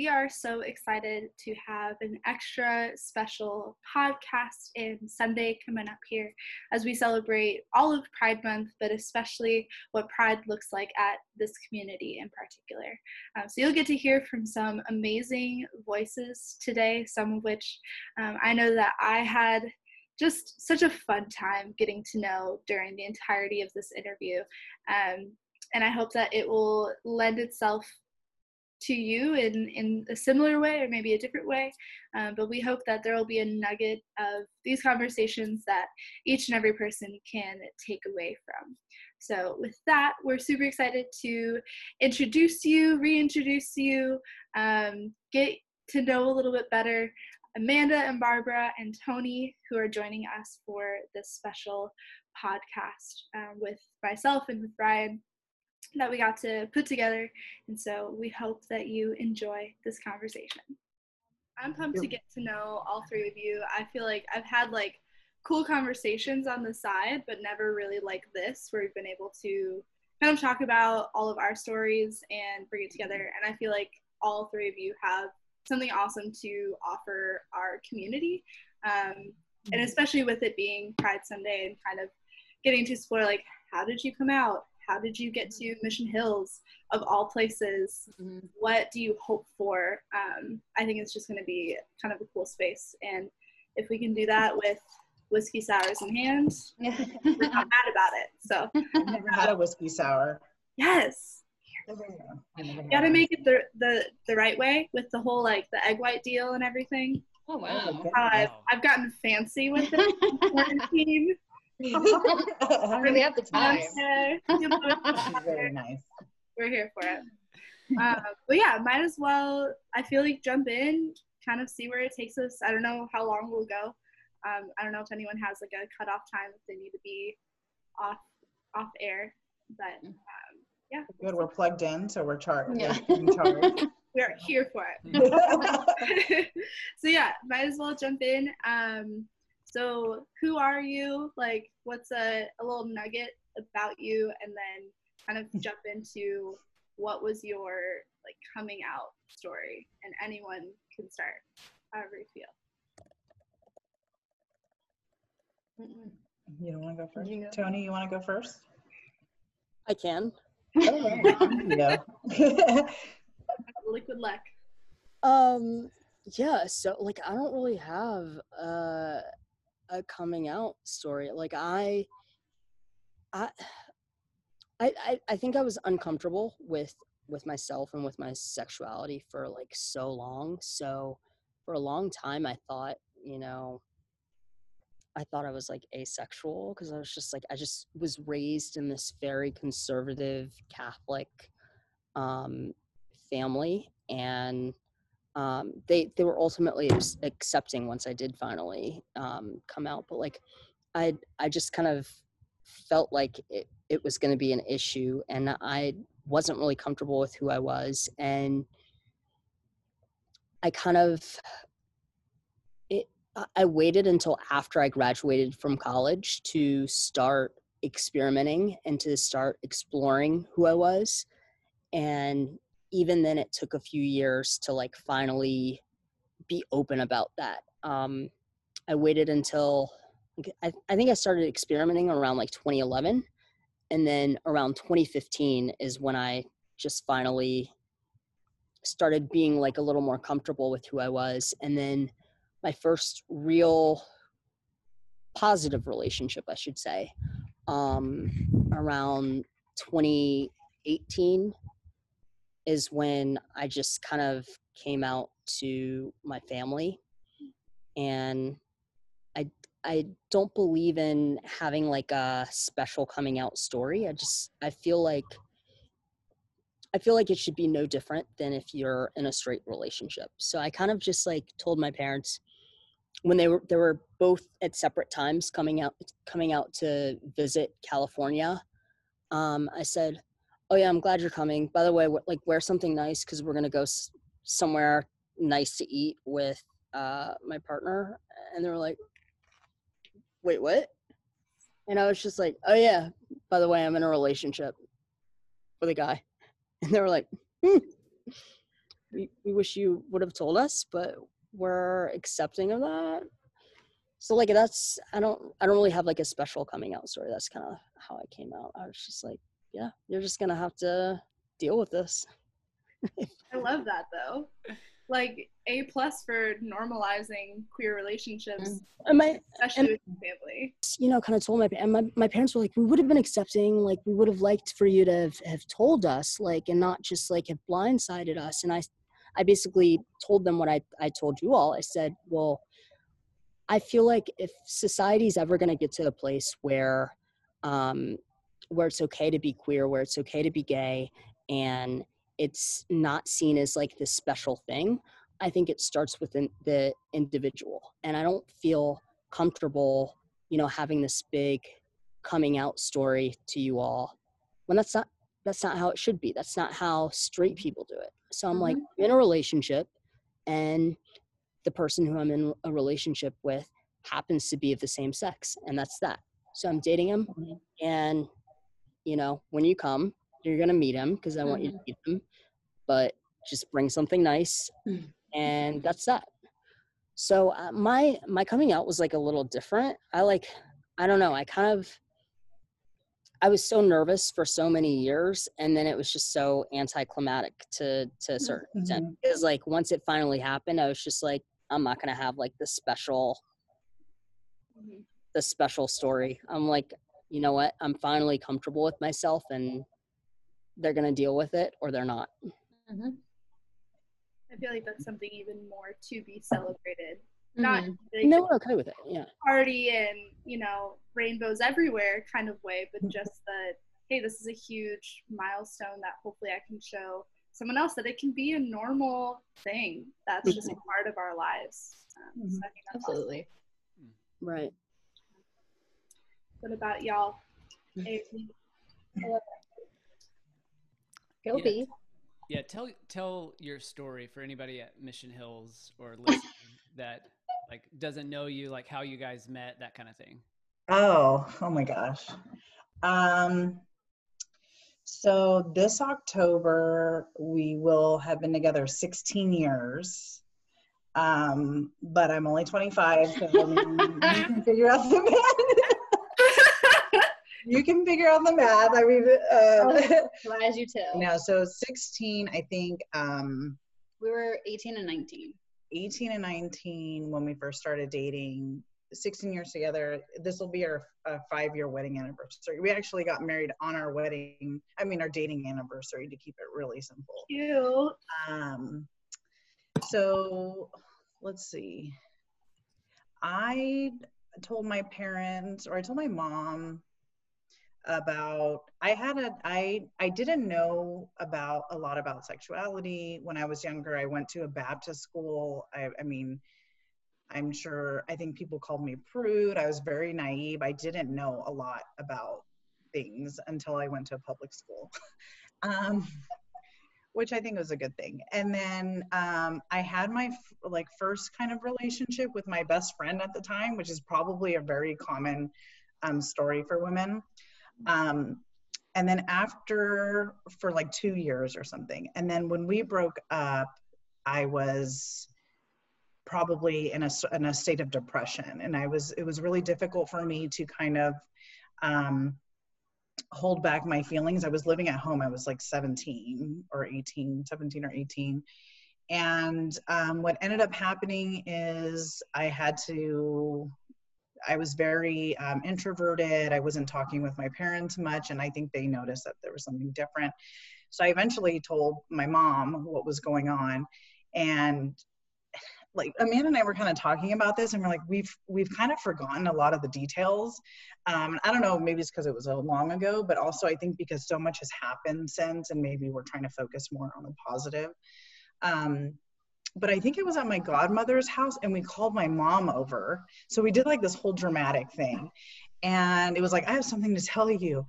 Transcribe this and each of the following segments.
We are so excited to have an extra special podcast in Sunday coming up here as we celebrate all of Pride Month, but especially what Pride looks like at this community in particular. Um, so, you'll get to hear from some amazing voices today, some of which um, I know that I had just such a fun time getting to know during the entirety of this interview. Um, and I hope that it will lend itself to you in, in a similar way or maybe a different way. Um, but we hope that there will be a nugget of these conversations that each and every person can take away from. So, with that, we're super excited to introduce you, reintroduce you, um, get to know a little bit better Amanda and Barbara and Tony, who are joining us for this special podcast um, with myself and with Brian that we got to put together. And so we hope that you enjoy this conversation. I'm pumped to get to know all three of you. I feel like I've had like cool conversations on the side, but never really like this, where we've been able to kind of talk about all of our stories and bring it together. And I feel like all three of you have something awesome to offer our community. Um, and especially with it being Pride Sunday and kind of getting to explore like, how did you come out? How did you get to Mission Hills of all places? Mm-hmm. What do you hope for? Um, I think it's just going to be kind of a cool space. And if we can do that with whiskey sours in hand, we're not mad about it. So I've never had a whiskey sour. Yes. You gotta make it the, the the right way with the whole like the egg white deal and everything. Oh wow! Uh, I've, I've gotten fancy with it. quarantine really have the time. very nice. We're here for it. Uh, but yeah, might as well. I feel like jump in, kind of see where it takes us. I don't know how long we'll go. Um, I don't know if anyone has like a cutoff time if they need to be off off air, but um, yeah. Good, we're plugged in, so we're charged. Yeah. we're here for it. so yeah, might as well jump in. Um, so, who are you? Like, what's a, a little nugget about you? And then kind of jump into what was your like coming out story? And anyone can start however you feel. You don't want to go first? You Tony, you want to go first? I can. yeah. Liquid luck. Um, yeah, so like I don't really have uh a coming out story. Like I, I, I, I think I was uncomfortable with with myself and with my sexuality for like so long. So for a long time, I thought, you know, I thought I was like asexual because I was just like I just was raised in this very conservative Catholic um, family, and um, they they were ultimately accepting once I did finally um, come out. But like, I I just kind of felt like it, it was going to be an issue, and I wasn't really comfortable with who I was, and I kind of it. I waited until after I graduated from college to start experimenting and to start exploring who I was, and even then it took a few years to like finally be open about that um, i waited until I, I think i started experimenting around like 2011 and then around 2015 is when i just finally started being like a little more comfortable with who i was and then my first real positive relationship i should say um, around 2018 is when I just kind of came out to my family and I I don't believe in having like a special coming out story. I just I feel like I feel like it should be no different than if you're in a straight relationship. So I kind of just like told my parents when they were they were both at separate times coming out coming out to visit California. Um, I said, oh yeah i'm glad you're coming by the way like wear something nice because we're gonna go s- somewhere nice to eat with uh, my partner and they were like wait what and i was just like oh yeah by the way i'm in a relationship with a guy and they were like hmm. we, we wish you would have told us, but we're accepting of that. So like that's I don't I don't really have like a special coming out story. That's kind of how I came out. I was just like, yeah, you're just gonna have to deal with this. I love that though. Like a plus for normalizing queer relationships, And my especially and- with your family. you know, kind of told my and my, my parents were like, we would have been accepting, like we would have liked for you to have, have told us, like, and not just like have blindsided us. And I, I basically told them what I, I told you all. I said, well, I feel like if society's ever going to get to a place where, um, where it's okay to be queer, where it's okay to be gay, and it's not seen as like this special thing, I think it starts within the individual. And I don't feel comfortable you know having this big coming out story to you all when that's not that's not how it should be. That's not how straight people do it. So i'm like I'm in a relationship and the person who i'm in a relationship with happens to be of the same sex and that's that. So i'm dating him Mhm. and you know when you come you're gonna meet him because i want you to meet him but just bring something nice Mm. and that's that so uh, my my coming out was like a little different i like i don't know i kind of i was so nervous for so many years and then it was just so anticlimactic to to a certain extent Mhm. because like once it finally happened i was just like i'm not gonna have like the special Mhm. the special story i'm like you know what i'm finally comfortable with myself and they're gonna deal with it or they're not Mhm. I feel like that's something even more to be celebrated. Mm-hmm. Not and like they were okay with it yeah party and you know rainbows everywhere kind of way, but just that hey, this is a huge milestone that hopefully I can show someone else that it can be a normal thing. That's just a part of our lives. Um, so I think that's awesome. Absolutely. right What about y'all? Avery? Go Yeah. be. Yeah, tell tell your story for anybody at Mission Hills or that like doesn't know you, like how you guys met, that kind of thing. Oh, oh my gosh. Um, so this October we will have been together 16 years. Um, but I'm only 25, so I mean, you can figure out the math. You can figure out the math. I mean, uh, Well, as you tell. no, so 16, I think um, We were 18 and 19. 18 and 19 when we first started dating 16 years together this will be our uh, five year wedding anniversary we actually got married on our wedding i mean our dating anniversary to keep it really simple Cute. um so let's see i told my parents or i told my mom about i had a i i didn't know about a lot about sexuality. When i was younger i went to a baptist school. I, I mean i'm sure i think people called me prude. I was very naive. I didn't know a lot about things until i went to a public school um, which i think was a good thing. And then um, i had my f- like first kind of relationship with my best friend at the time which is probably a very common um, story for women um, and then after for like two years or something and then when we broke up i was probably in a, in a state of depression and i was it was really difficult for me to kind of um, hold back my feelings. I was living at home. I was like 17 or 18 17 or 18 and um, what ended up happening is i had to I was very um, introverted. I wasn't talking with my parents much, and I think they noticed that there was something different. So I eventually told my mom what was going on, and like Amanda and I were kind of talking about this, and we're like, we've we've kind of forgotten a lot of the details. Um, I don't know, maybe it's because it was so long ago, but also I think because so much has happened since, and maybe we're trying to focus more on the positive. Um, but I think it was at my godmother's house, and we called my mom over. So we did like this whole dramatic thing, and it was like, I have something to tell you.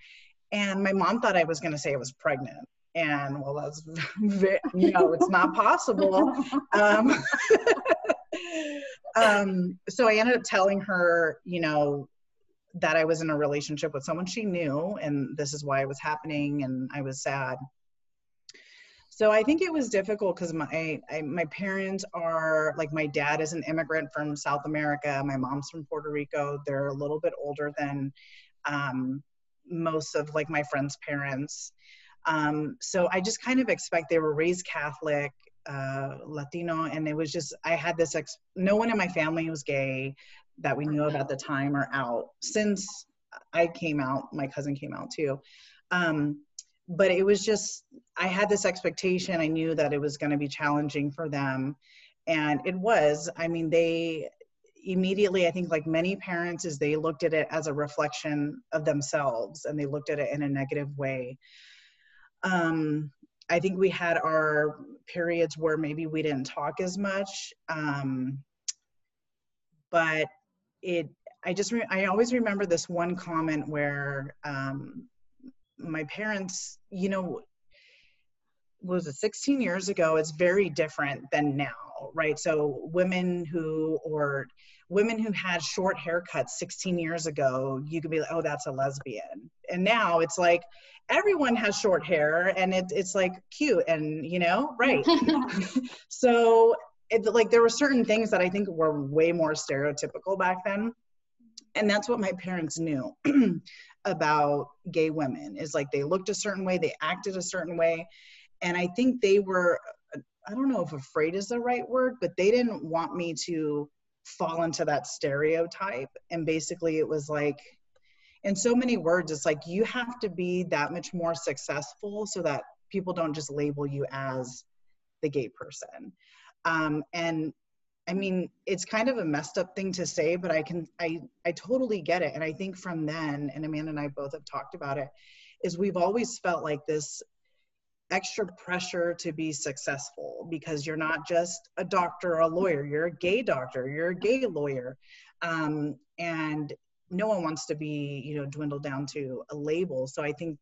And my mom thought I was going to say I was pregnant. And well, that's ve- no, it's not possible. Um, um, so I ended up telling her, you know, that I was in a relationship with someone she knew, and this is why it was happening, and I was sad. So I think it was difficult because my I, my parents are like my dad is an immigrant from South America. My mom's from Puerto Rico. They're a little bit older than um, most of like my friends' parents. Um, so I just kind of expect they were raised Catholic, uh, Latino, and it was just I had this. Ex- no one in my family was gay that we knew of at the time or out since I came out. My cousin came out too. Um, but it was just I had this expectation. I knew that it was going to be challenging for them, and it was. I mean, they immediately i think like many parents is they looked at it as a reflection of themselves and they looked at it in a negative way um, I think we had our periods where maybe we didn't talk as much, um, but it. I just re- I always remember this one comment where um, my parents, you know, was it 16 years ago? It's very different than now, right? So women who or women who had short haircuts 16 years ago, you could be like, oh, that's a lesbian. And now it's like everyone has short hair and it, it's like cute and, you know, right. so it, like there were certain things that I think were way more stereotypical back then. And that's what my parents knew about gay women is like they looked a certain way, they acted a certain way. And I think they were, I don't know if afraid is the right word, but they didn't want me to fall into that stereotype and basically it was like in so many words it's like you have to be that much more successful so that people don't just label you as the gay person um, and i mean it's kind of a messed up thing to say but i can i i totally get it. And i think from then and amanda and i both have talked about it is we've always felt like this extra pressure to be successful because you're not just a doctor or a lawyer. You're a gay doctor. You're a gay lawyer. Um, and no one wants to be you know dwindled down to a label. So i think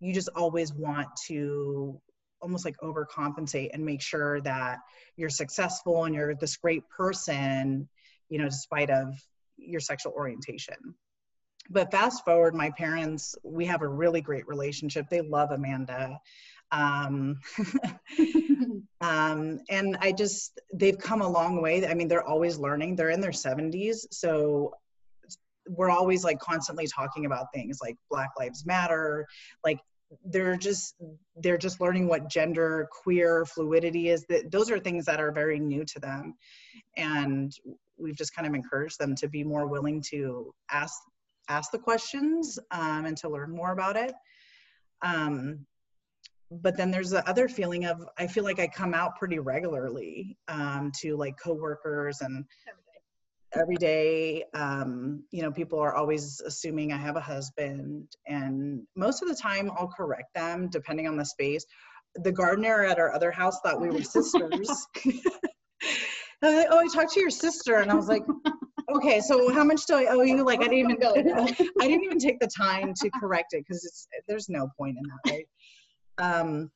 you just always want to almost like overcompensate and make sure that you're successful and you're this great person you know despite of your sexual orientation but fast forward my parents we have a really great relationship they love amanda um, um, and I just, they've come a long way. I mean, they're always learning. They're in their 70s. So we're always like constantly talking about things like Black Lives Matter. Like they're just, they're just learning what gender, queer, fluidity is. That Those are things that are very new to them. And we've just kind of encouraged them to be more willing to ask ask the questions um, and to learn more about it. Um, but then there's the other feeling of I feel like I come out pretty regularly um, to like coworkers and every day. Um, you know, people are always assuming I have a husband, and most of the time I'll correct them depending on the space. The gardener at our other house thought we were sisters. like, oh, I talked to your sister, and I was like, okay, so how much do I owe you? Like, I didn't even go. I didn't even take the time to correct it because it's there's no point in that, right? um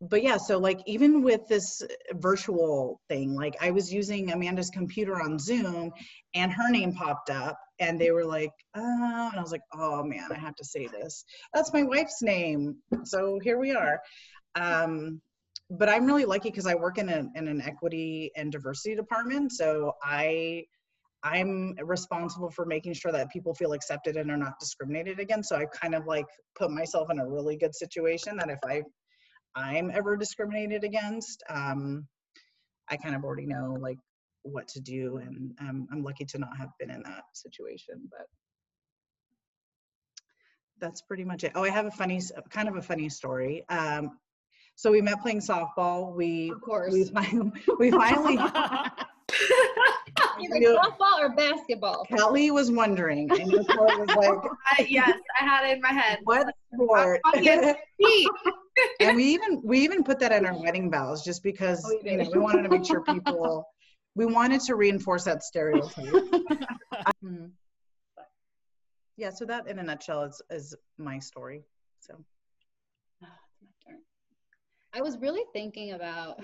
but yeah so like even with this virtual thing like i was using amanda's computer on zoom and her name popped up and they were like oh and i was like oh man i have to say this that's my wife's name so here we are um but i'm really lucky because i work in, a, in an equity and diversity department so i I'm responsible for making sure that people feel accepted and are not discriminated against. So I kind of like put myself in a really good situation that if I I'm ever discriminated against, um, I kind of already know like what to do, and um, I'm lucky to not have been in that situation. But that's pretty much it. Oh, I have a funny, kind of a funny story. Um, so we met playing softball. We Of course. we, we finally. Either softball or basketball. Kelly was wondering. Kelly was like, I, yes, I had it in my head. what sport? I'm against me. and we even we even put that in our wedding vows just because Oh, you you know we wanted to make sure people we wanted to reinforce that stereotype. Mhm. Yeah, so that in a nutshell is is my story. So I was really thinking about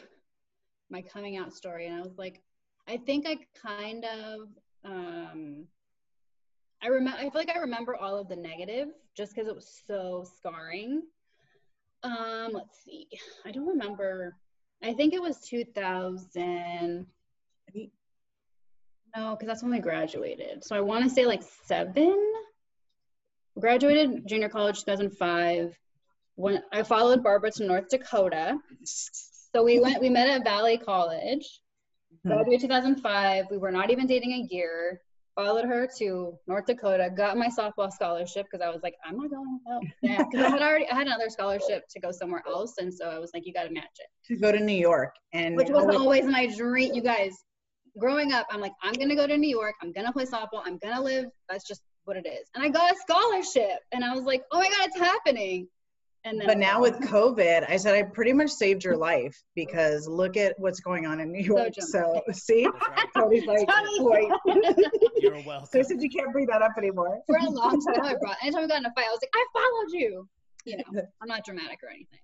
my coming out story, and I was like, I think I kind of, um, I remember. I feel like I remember all of the negative just because it was so scarring. Um, let's see. I don't remember. I think it was 2000. No, because that's when we graduated. So I want to say like seven. Graduated junior college 2005. When I followed Barbara to North Dakota. So we went, we met at Valley College. Mhm. Graduated 2005. We were not even dating a year. Followed her to North Dakota. Got my softball scholarship because I was like, I'm not going without that. Because I had already, I had another scholarship to go somewhere else, and so I was like, you got to match it To go to New York and which was always- always my dream. You guys, growing up, I'm like, I'm gonna go to New York. I'm gonna play softball. I'm gonna live. That's just what it is. And I got a scholarship, and I was like, oh my god, it's happening. And then, But now with COVID, I said I pretty much saved your life because look at what's going on in New York. jumpy. So, see, That's right. Cody's like, Tony's "Wait." You're so welcome. I said you can't bring that up anymore. for a long time, I brought. Anytime we got in a fight, I was like, I followed you. You know, I'm not dramatic or anything.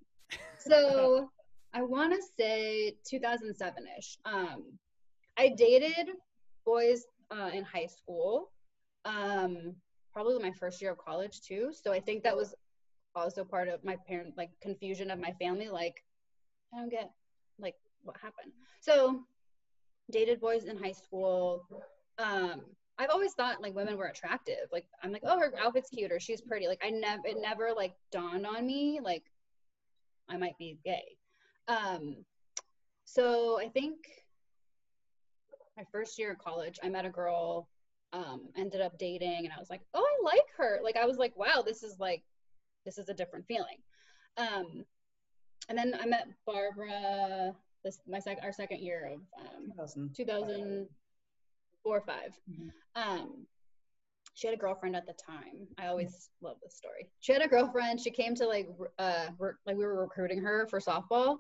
So I want to say 2007ish. Um, I dated boys uh, in high school. Um, probably my first year of college too. So I think that was also part of my parent like confusion of my family. Like, I don't get like what happened. So dated boys in high school. Um, I've always thought like women were attractive. Like I'm like, oh, her outfit's cute or she's pretty. Like I never, it never like dawned on me like I might be gay. Um, so I think my first year of college, I met a girl, um, ended up dating, and I was like, oh, I like her. Like I was like, wow, this is like, this is a different feeling. Um, and then I met Barbara. This my sec our second year of um, 2000. 2004 or 5 Mhm. um she had a girlfriend at the time i always love this story she had a girlfriend she came to like uh re- like we were recruiting her for softball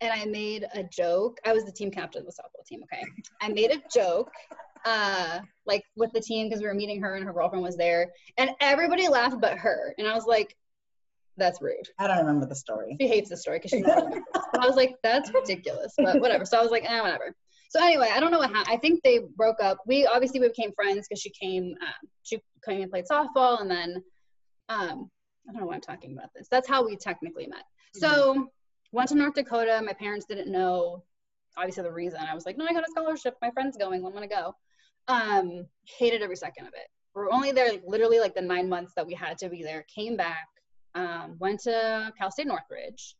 and i made a joke i was the team captain of the softball team okay i made a joke uh like with the team because we were meeting her and her girlfriend was there and everybody laughed but her and i was like that's rude I don't remember the story. she hates the story because she I was like, that's ridiculous, but whatever. So I was like, eh, whatever. So anyway, I don't know what happened. I think they broke up. We obviously we became friends because she came, um, she came and played softball, and then um, I don't know why I'm talking about this. That's how we technically met. So went to North Dakota. My parents didn't know obviously the reason. I was like, no, I got a scholarship. My friend's going. I'm gonna go. Um, hated every second of it. We are only there like, literally like the nine months that we had to be there. Came back. Um, went to Cal State Northridge.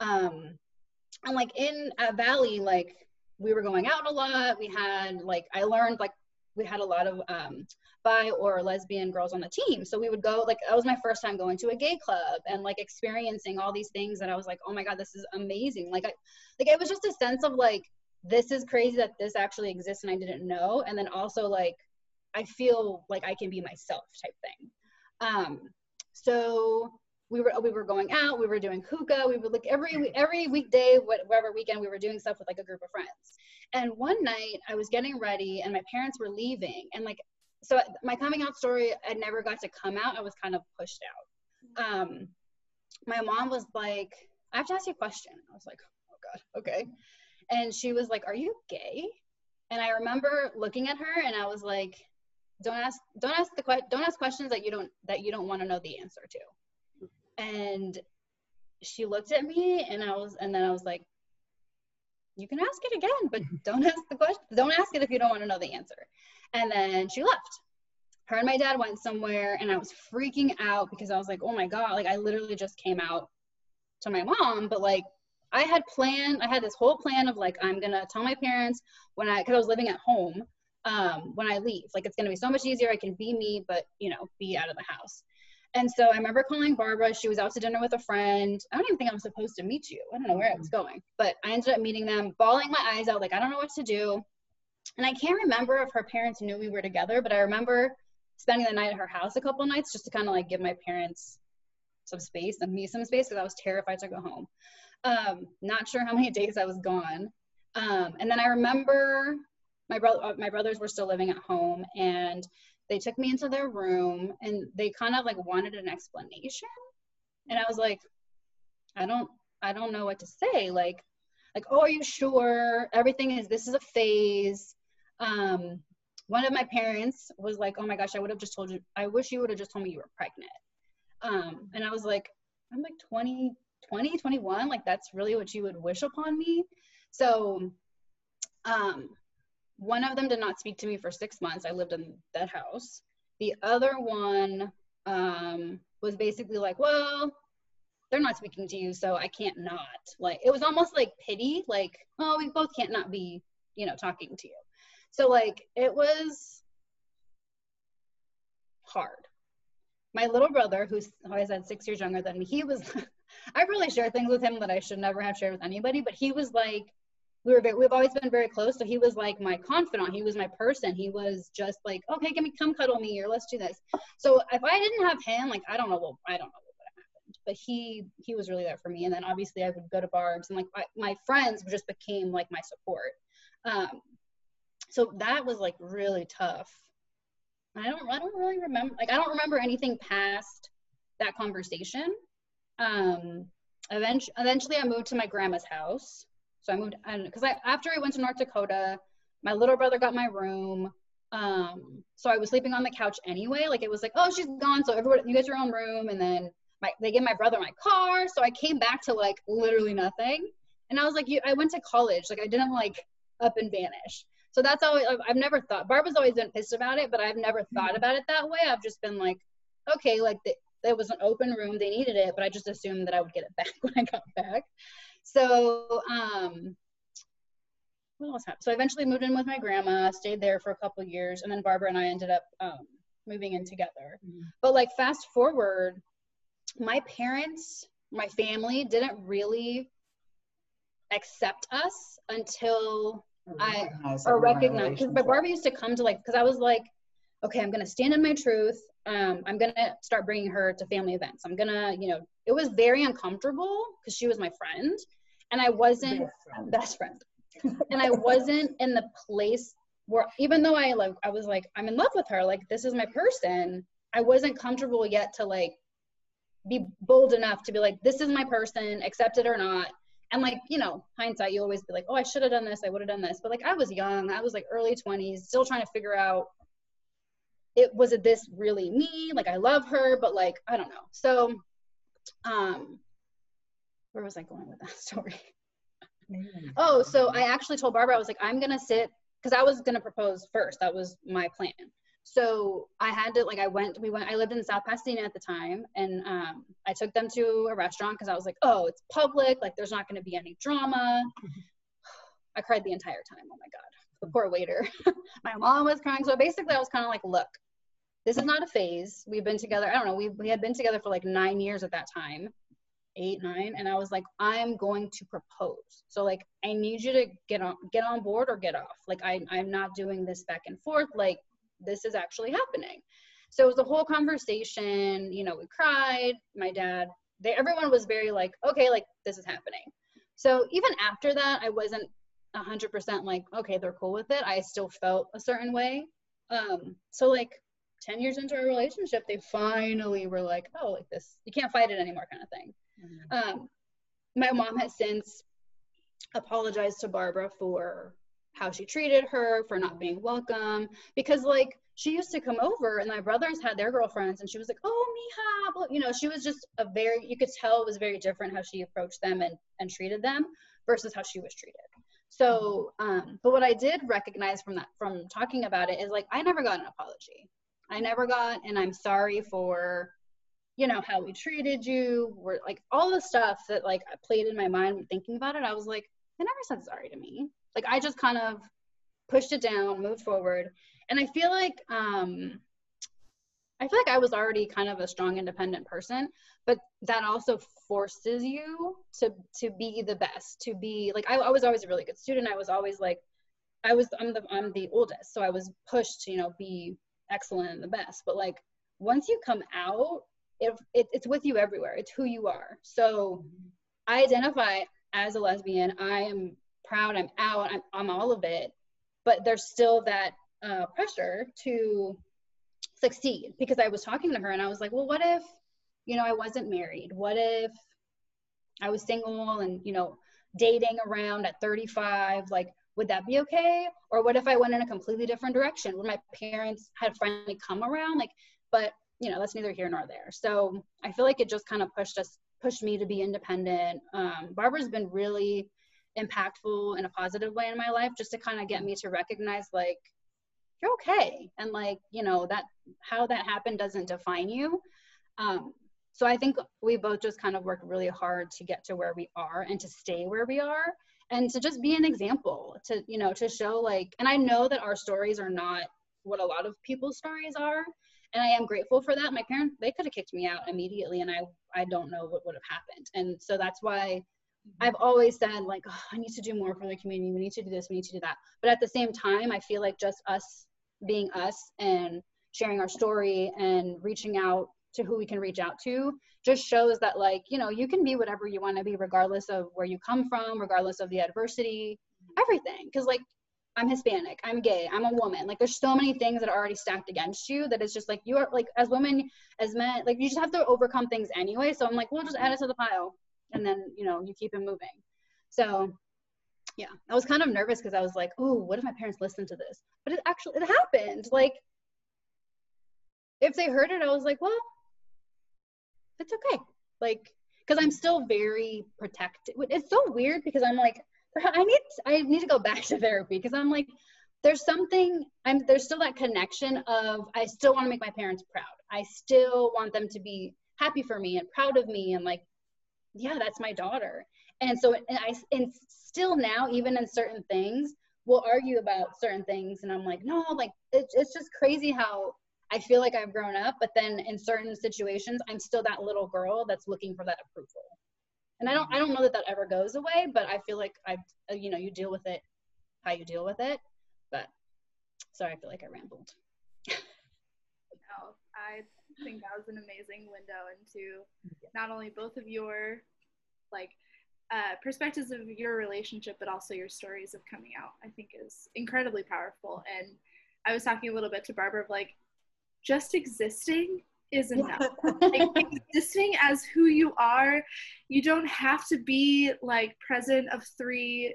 Um, and like in at Valley, like we were going out a lot. We had like I learned like we had a lot of um, bi or lesbian girls on the team. So we would go like that was my first time going to a gay club and like experiencing all these things that I was like, oh my god, this is amazing. Like I like it was just a sense of like this is crazy that this actually exists and I didn't know. And then also like I feel like I can be myself type thing. Um, so we were we were going out, we were doing hookah, we would like every every weekday, whatever weekend, we were doing stuff with like a group of friends. And one night I was getting ready and my parents were leaving, and like so my coming out story, I never got to come out. I was kind of pushed out. Um, my mom was like, "I have to ask you a question." I was like, "Oh God, okay." And she was like, "Are you gay?" And I remember looking at her and I was like, "Don't ask, don't ask the que- don't ask questions that you don't that you don't want to know the answer to." And she looked at me and I was and then I was like you can ask it again but don't ask the question don't ask it if you don't want to know the answer. And then she left. Her and my dad went somewhere and I was freaking out because I was like oh my god like I literally just came out to my mom but like I had planned I had this whole plan of like I'm gonna tell my parents when I because I was living at home um when I leave. Like it's gonna be so much easier I can be me but you know be out of the house and so I remember calling Barbara. She was out to dinner with a friend. I don't even think I'm supposed to meet you. I don't know where I was going, but I ended up meeting them, bawling my eyes out, like, I don't know what to do. And I can't remember if her parents knew we were together, but I remember spending the night at her house a couple nights just to kind of like give my parents some space and me some space because I was terrified to go home. Um, not sure how many days I was gone. Um, and then I remember my brother, uh, my brothers were still living at home, and they took me into their room and they kind of like wanted an explanation. And i was like i don't i don't know what to say. Like like oh are you sure? Everything is this is a phase. Um one of my parents was like oh my gosh i would have just told you i wish you would have just told me you were pregnant. Um and i was like i'm like 20, 20 21, like that's really what you would wish upon me. So, um, one of them did not speak to me for six months. I lived in that house. The other one um, was basically like, well, they're not speaking to you, so I can't not. Like, it was almost like pity, like, oh, we both can't not be, you know, talking to you. So, like, it was hard. My little brother, who's, who I said six years younger than me, he was, I really share things with him that I should never have shared with anybody, but he was like, we were very, we've always been very close. So he was like my confidant. He was my person. He was just like, okay, give me, come cuddle me or let's do this. So if I didn't have him, like, I don't know what, I don't know what would have happened, but he, he was really there for me. And then obviously I would go to Barb's and like my, my friends just became like my support. Um, so that was like really tough. I don't, I don't really remember, like, I don't remember anything past that conversation. Um, eventually, eventually I moved to my grandma's house so I moved, and because I after I went to North Dakota, my little brother got my room. Um, so I was sleeping on the couch anyway. Like it was like, oh, she's gone. So everybody, you get your own room, and then my they gave my brother my car. So I came back to like literally nothing. And I was like, you, I went to college. Like I didn't like up and vanish. So that's always I've never thought. Barbara's always been pissed about it, but I've never thought mm-hmm. about it that way. I've just been like, okay, like the, there was an open room, they needed it, but I just assumed that I would get it back when I got back. So, um, what else happened? So I eventually moved in with my grandma, stayed there for a couple years, and then Barbara and I ended up um, moving in together. Mm-hmm. But like fast forward, my parents, my family didn't really accept us until I or recognize because my Barbara used to come to like because I was like, okay, I'm gonna stand in my truth. Um, I'm gonna start bringing her to family events. I'm gonna, you know, it was very uncomfortable because she was my friend and I wasn't best friend, best friend. and I wasn't in the place where even though I like I was like I'm in love with her like this is my person I wasn't comfortable yet to like be bold enough to be like this is my person accept it or not and like you know hindsight you always be like oh I should have done this I would have done this but like I was young I was like early 20s still trying to figure out it was it this really me like I love her but like I don't know so um where was I going with that story? oh, so I actually told Barbara, I was like, I'm gonna sit because I was gonna propose first. That was my plan. So I had to like I went we went I lived in South Pasadena at the time and um, I took them to a restaurant because I was like oh it's public like there's not going to be any drama. I cried the entire time. Oh my god, the poor waiter. my mom was crying. So basically I was kind of like look, this is not a phase. We've been together. I don't know. We we had been together for like nine years at that time eight, nine, and I was like, I'm going to propose. So like, I need you to get on, get on board or get off. Like, I, I'm not doing this back and forth. Like, this is actually happening. So it was a whole conversation. You know, we cried. My dad, they, everyone was very like, okay, like this is happening. So even after that, I wasn't a hundred percent like, okay, they're cool with it. I still felt a certain way. Um, so like 10 years into our relationship, they finally were like, oh, like this, you can't fight it anymore kind of thing. Mm-hmm. Um, my mom has since apologized to Barbara for how she treated her, for not being welcome, because like she used to come over and my brothers had their girlfriends and she was like, oh, mija, you know, she was just a very, you could tell it was very different how she approached them and, and treated them versus how she was treated. So, um, but what I did recognize from that, from talking about it is like, I never got an apology. I never got, and I'm sorry for you know how we treated you. We're like all the stuff that like played in my mind thinking about it i was like they never said sorry to me. Like i just kind of pushed it down moved forward. And i feel like um i feel like i was already kind of a strong independent person but that also forces you to to be the best to be like I, I was always a really good student. I was always like i was i'm the i'm the oldest so i was pushed to you know be excellent and the best but like once you come out it, it, it's with you everywhere. It's who you are. So I identify as a lesbian. I am proud. I'm out. I'm, I'm all of it. But there's still that uh, pressure to succeed because I was talking to her and I was like, well, what if, you know, I wasn't married? What if I was single and, you know, dating around at 35? Like, would that be okay? Or what if I went in a completely different direction? Would my parents had finally come around? Like, but you know, that's neither here nor there. So I feel like it just kind of pushed us pushed me to be independent. Um, Barbara's been really impactful in a positive way in my life, just to kind of get me to recognize like you're okay, and like you know that how that happened doesn't define you. Um, so I think we both just kind of worked really hard to get to where we are and to stay where we are and to just be an example to you know to show like and I know that our stories are not what a lot of people's stories are and i am grateful for that. My parents they could have kicked me out immediately and i i don't know what would have happened. And so that's why mm-hmm. i've always said like oh, i need to do more for the community. We need to do this. We need to do that. But at the same time i feel like just us being us and sharing our story and reaching out to who we can reach out to just shows that like you know you can be whatever you want to be regardless of where you come from regardless of the adversity everything because like I'm Hispanic, I'm gay, I'm a woman. Like there's so many things that are already stacked against you that it's just like you are like as women, as men, like you just have to overcome things anyway. So I'm like, we'll just add it to the pile and then, you know, you keep it moving. So yeah, I was kind of nervous because I was like, oh, what if my parents listen to this? But it actually it happened. Like if they heard it, I was like, well, it's okay. Like, because I'm still very protected. It's so weird because I'm like, I need I need to go back to therapy because I'm like there's something I'm there's still that connection of I still want to make my parents proud. I still want them to be happy for me and proud of me and like yeah, that's my daughter. And so and I and still now even in certain things we'll argue about certain things and I'm like no, like it, it's just crazy how I feel like I've grown up, but then in certain situations I'm still that little girl that's looking for that approval. And i don't i don't know that that ever goes away but i feel like i you know you deal with it how you deal with it. But sorry i feel like i rambled. No i think that was an amazing window into not only both of your like uh, perspectives of your relationship but also your stories of coming out i think is incredibly powerful. And i was talking a little bit to barbara of like just existing is enough. like, existing as who you are, you don't have to be like president of three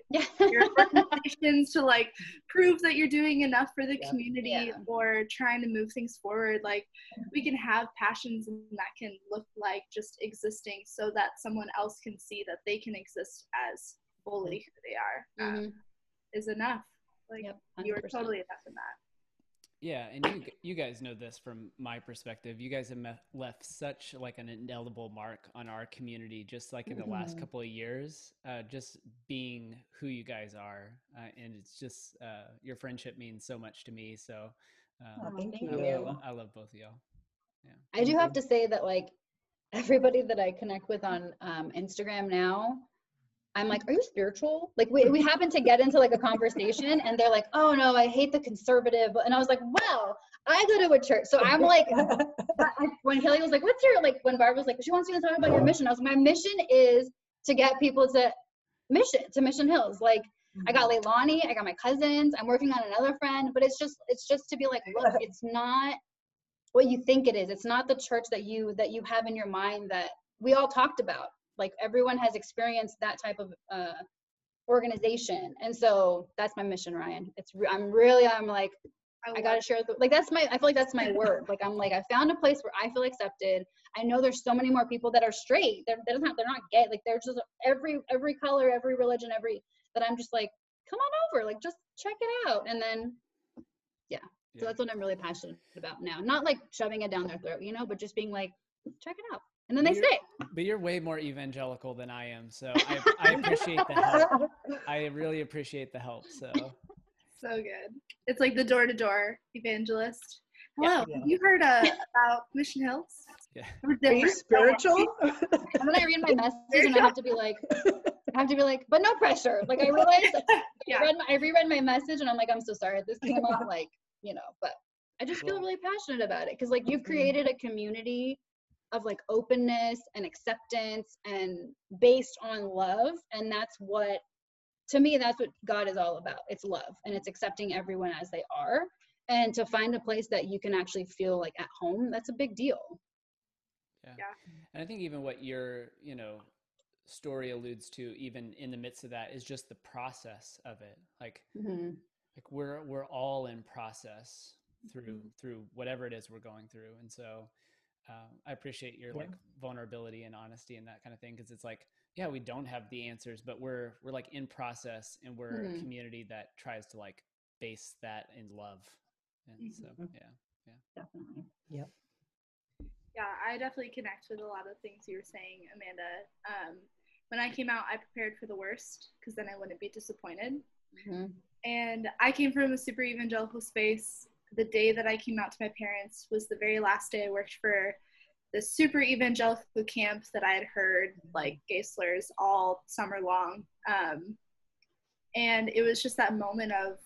organizations to like prove that you're doing enough for the yeah. community yeah. or trying to move things forward. Like we can have passions that can look like just existing so that someone else can see that they can exist as fully who they are um, mm-hmm. is enough. Like yep, you are totally enough in that. Yeah, and you you guys know this from my perspective. You guys have left such like an indelible mark on our community, just like in the mm-hmm. last couple of years. Uh, just being who you guys are, uh, and it's just uh, your friendship means so much to me. So, um, oh, thank you. I love, I love both of y'all. Yeah, I do have to say that like everybody that I connect with on um, Instagram now, I'm like, are you spiritual? Like we, we happen to get into like a conversation and they're like, oh no, I hate the conservative. And I was like, well, I go to a church. So I'm like, when Kelly was like, what's your, like when Barbara was like, she wants you to talk about your mission. I was like, my mission is to get people to mission, to Mission Hills. Like I got mm-hmm. Leilani, I got my cousins, I'm working on another friend, but it's just, it's just to be like, look, it's not what you think it is. It's not the church that you, that you have in your mind that we all talked about like everyone has experienced that type of uh, organization, and so that's my mission, Ryan. It's re- I'm really I'm like I, I gotta share the, like that's my I feel like that's my word. Like I'm like I found a place where I feel accepted. I know there's so many more people that are straight. They're they're not they're not gay. Like they're just every every color, every religion, every that I'm just like come on over, like just check it out, and then yeah. So that's what I'm really passionate about now. Not like shoving it down their throat, you know, but just being like, check it out and then they stay. But you're way more evangelical than I am, so I, I appreciate the help. I really appreciate the help. So so good. It's like the door to door evangelist. Hello, yeah. have you heard uh, about Mission Hills? Yeah. Are you spiritual? and then I read my message and I have to be like, I have to be like, but no pressure. Like I realized, yeah. I, read my, I reread my message and I'm like, I'm so sorry. This came out like, you know, but I just feel really passionate about it because like you've created a community of like openness and acceptance and based on love and that's what to me that's what god is all about it's love and it's accepting everyone as they are and to find a place that you can actually feel like at home that's a big deal yeah, yeah. and i think even what your you know story alludes to even in the midst of that is just the process of it like mm-hmm. like we're we're all in process through mm-hmm. through whatever it is we're going through and so um, I appreciate your like vulnerability and honesty and that kind of thing because it's like yeah we don't have the answers but we're we're like in process and we're Mhm. a community that tries to like base that in love and so Mhm. yeah Definitely. Yep yeah, I definitely connect with a lot of things you were saying, Amanda. Um, when I came out, I prepared for the worst because then I wouldn't be disappointed. Mhm. And I came from a super evangelical space. The day that I came out to my parents was the very last day I worked for the super evangelical camp that I had heard like gay slurs all summer long. Um, and it was just that moment of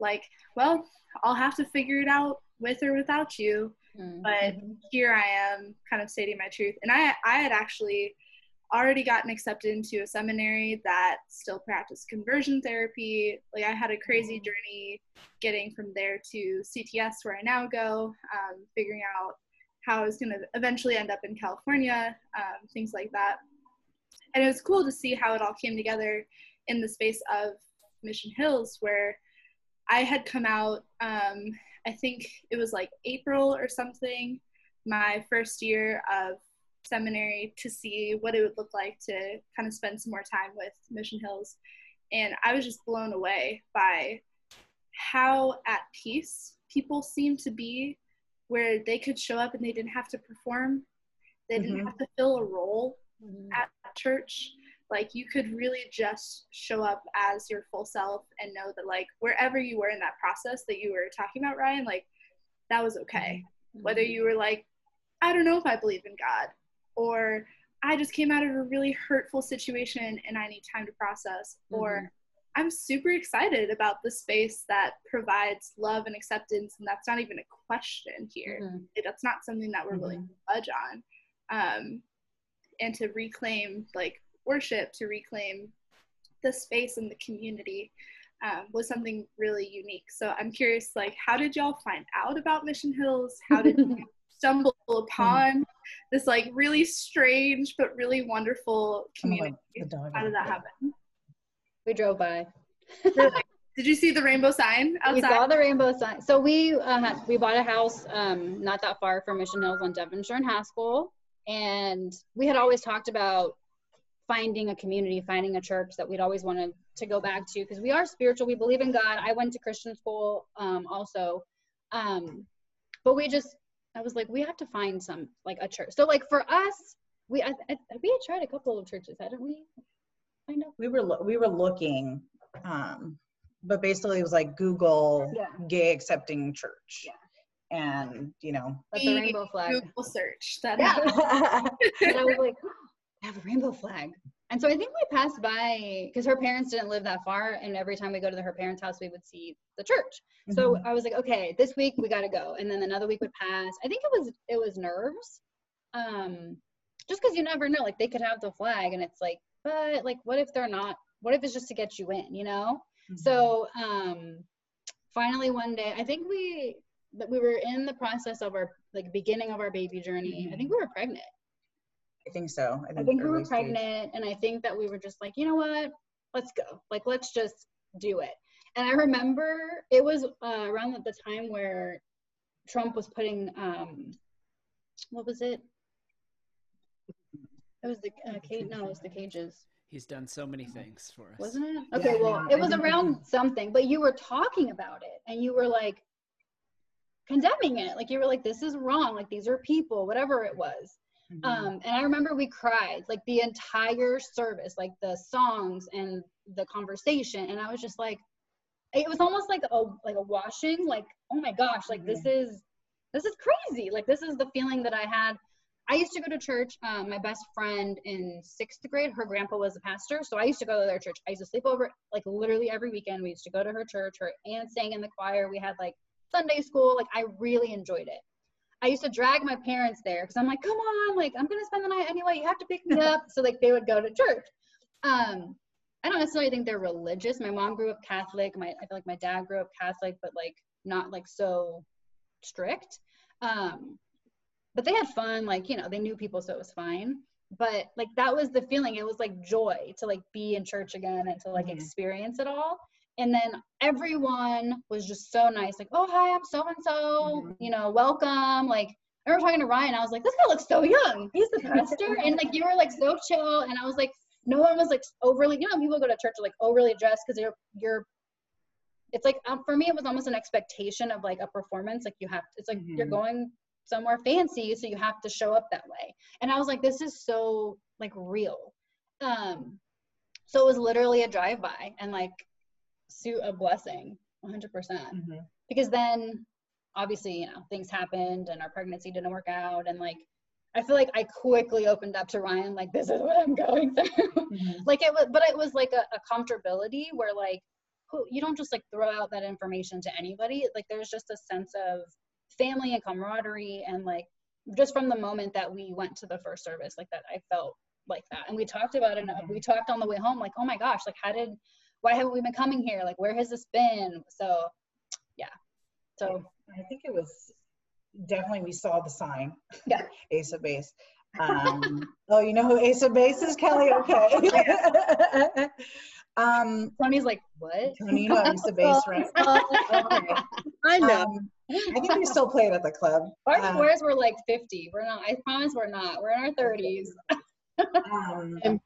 like, well, I'll have to figure it out with or without you Mhm. but here I am kind of stating my truth. And I, I had actually already gotten accepted into a seminary that still practiced conversion therapy. Like I had a crazy journey getting from there to CTS where I now go, um, figuring out how I was going to eventually end up in California, um, things like that. And it was cool to see how it all came together in the space of Mission Hills, where I had come out, um, I think it was like April or something, my first year of seminary to see what it would look like to kind of spend some more time with Mission Hills. And I was just blown away by how at peace people seemed to be, where they could show up and they didn't have to perform, they didn't Mhm. have to fill a role Mhm. at church like you could really just show up as your full self and know that like wherever you were in that process that you were talking about ryan like that was okay whether you were like i don't know if i believe in god or i just came out of a really hurtful situation and i need time to process or i'm super excited about the space that provides love and acceptance and that's not even a question here. Mhm. it- that's not something that we're willing to budge on. Um, and to reclaim like worship to reclaim the space and the community um, was something really unique. So i'm curious like how did y'all find out about mission hills? How did you stumble upon this like really strange but really wonderful Oh community God, the dog how is- did that happen We drove by. did you see the rainbow sign outside? We saw the rainbow sign. So we uh, we bought a house um, not that far from Mission Hills on Devonshire and Haskell, and we had always talked about finding a community, finding a church that we'd always wanted to go back to because we are spiritual. We believe in God. I went to Christian school um, also, um, but we just I was like we have to find some like a church. So like for us, we I, I, we had tried a couple of churches, hadn't we? Kind of. we were lo- we were looking um but basically it was like google Yeah. gay accepting church Yeah. and you know But the rainbow flag. google search that Yeah. and I was like, I have a rainbow flag. And so I think we passed by because her parents didn't live that far, and every time we go to the, her parents' house, we would see the church. So Mhm. I was like, okay, this week we got to go, and then another week would pass. I think it was it was nerves, um, just because you never know. Like they could have the flag, and it's like, but like, what if they're not? What if it's just to get you in? You know? Mhm. So um, finally one day, I think we that we were in the process of our like beginning of our baby journey. I think we were pregnant. I think so I think we were early stage. pregnant, and I think that we were just like, you know what? Let's go. Like, let's just do it. And I remember it was uh, around the time where Trump was putting, um, what was it? It was the uh, cage. No, it was the cages, he's done so many things for us wasn't it? Okay, well, Yeah, it was around something, but you were talking about it, and you were like condemning it. Like you were like, this is wrong. Like these are people, whatever it was. Mhm. Um, and I remember we cried like the entire service, like the songs and the conversation. And I was just like, it was almost like a like a washing, like, oh my gosh, like this is this is crazy. Like this is the feeling that I had. I used to go to church. Um, my best friend in sixth grade, her grandpa was a pastor, so I used to go to their church. I used to sleep over like literally every weekend. We used to go to her church. Her aunt sang in the choir. We had like Sunday school. Like I really enjoyed it. I used to drag my parents there because I'm like, come on, like I'm gonna spend the night anyway. You have to pick me up. So like they would go to church. Um, I don't necessarily think they're religious. My mom grew up Catholic. My I feel like my dad grew up Catholic, but like not like so strict. Um, but they had fun. Like you know, they knew people, so it was fine. But like that was the feeling. It was like joy to like be in church again and to like Mhm. experience it all. And then everyone was just so nice. Like, oh hi, I'm so and so. You know, welcome. Like I remember talking to Ryan. I was like, this guy looks so young. He's the pastor, and like you were like so chill, and I was like, no one was like overly. You know, people go to church are like overly dressed because you're you're. It's like um, for me, it was almost an expectation of like a performance. Like you have, it's like you're Mhm. going somewhere fancy, so you have to show up that way. And I was like, this is so like real. Um, so it was literally a drive by and like suit a blessing, 100 percent Mhm. because then obviously you know things happened and our pregnancy didn't work out and like i feel like i quickly opened up to ryan like this is what i'm going through Mhm. like it was but it was like a, a comfortability where like who- you don't just like throw out that information to anybody like there's just a sense of family and camaraderie and like just from the moment that we went to the first service like that i felt like that and we talked about it and Mhm. we talked on the way home like oh my gosh like how did why haven't we been coming here like where has this been so yeah so I think it was definitely we saw the sign. Yeah. Ace of Base. Um, oh, you know who Ace of Base is, Kelly? Okay. um, Tony's like, what? Tony, you know Ace of Base, right? Okay. I know. Um, I think we still play it at the club. Our Uh, scores were like 50. We're not, I promise we're not. We're in our 30s. um,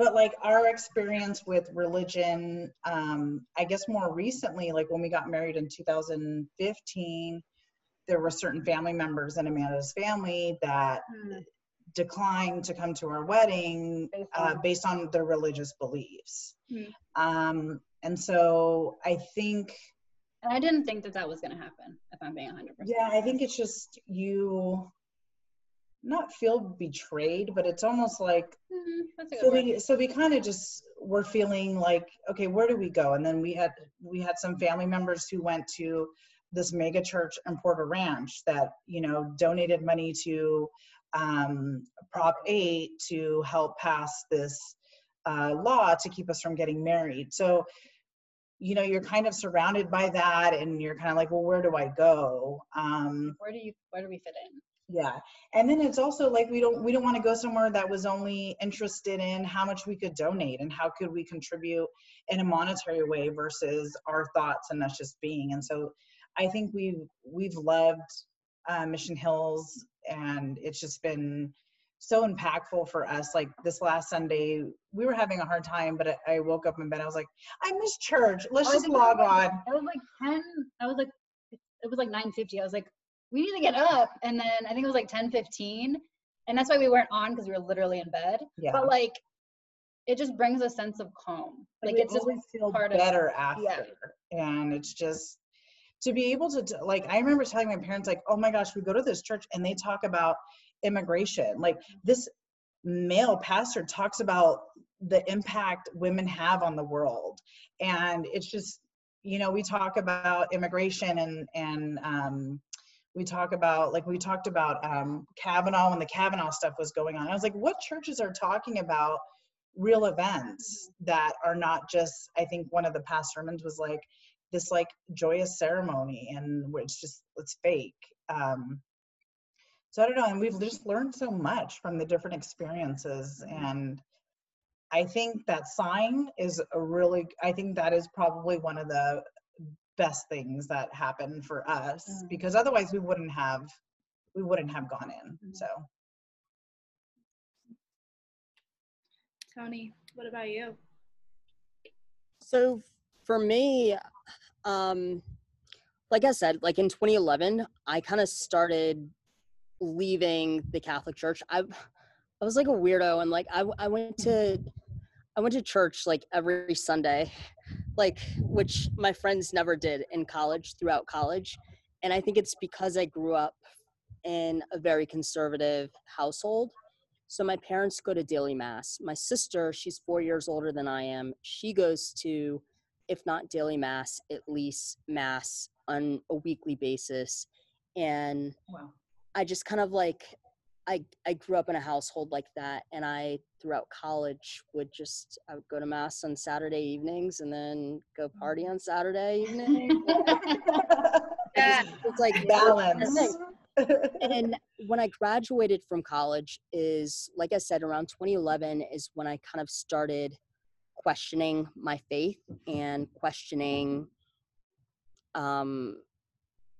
but like our experience with religion um i guess more recently like when we got married in 2015 there were certain family members in amanda's family that Hmm. declined to come to our wedding Based uh, on- based on their religious beliefs Hmm. um and so i think And I didn't think that that was going to happen, if I'm being 100%. yeah i think it's just you not feel betrayed but it's almost like Mhm, good so we so we kind of just were feeling like okay where do we go? And then we had we had some family members who went to this mega church in porter ranch that you know donated money to um, prop 8 to help pass this uh, law to keep us from getting married. So you know you're kind of surrounded by that and you're kind of like well where do i go? Um, Where do you, where do we fit in? Yeah. And then it's also like we don't we don't want to go somewhere that was only interested in how much we could donate and how could we contribute in a monetary way versus our thoughts and us just being. And so i think we've we've loved uh, mission hills and it's just been so impactful for us. Like this last sunday we were having a hard time but i, I woke up in bed i was like i miss church. Let's I just log like- on. It was like 10, I was like, it was like 9.50. I was like, we need to get up. And then I think it was like 10.15. And that's why we weren't on because we were literally in bed. yeah But like, it just brings a sense of calm. Like we it's just always feel part of- better after yeah. and it's just to be able to like i remember telling my parents like oh my gosh we go to this church and they talk about immigration like this male pastor talks about the impact women have on the world and it's just you know we talk about immigration and and um we talk about like we talked about um kavanaugh when the kavanaugh stuff was going on. I was like what churches are talking about real events that are not just i think one of the past sermons was like this like joyous ceremony and it's just it's fake um so i don't know and we've just learned so much from the different experiences and i think that sign is a really i think that is probably one of the best things that happened for us Mm. because otherwise we wouldn't have we wouldn't have gone in Mhm. so Tony, what about you? So for me, um, like I said, like in 2011, I kind of started leaving the Catholic Church. I I was like a weirdo, and like I I went to I went to church like every Sunday, like which my friends never did in college throughout college, and I think it's because I grew up in a very conservative household. So my parents go to daily mass. My sister, she's four years older than I am. She goes to, if not daily mass, at least mass on a weekly basis. And wow I just kind of like, I I grew up in a household like that, and I throughout college would just I would go to mass on Saturday evenings and then go party on Saturday evening. Yeah. it's like balance and when I graduated from college is like I said around 2011 is when I kind of started questioning my faith and questioning um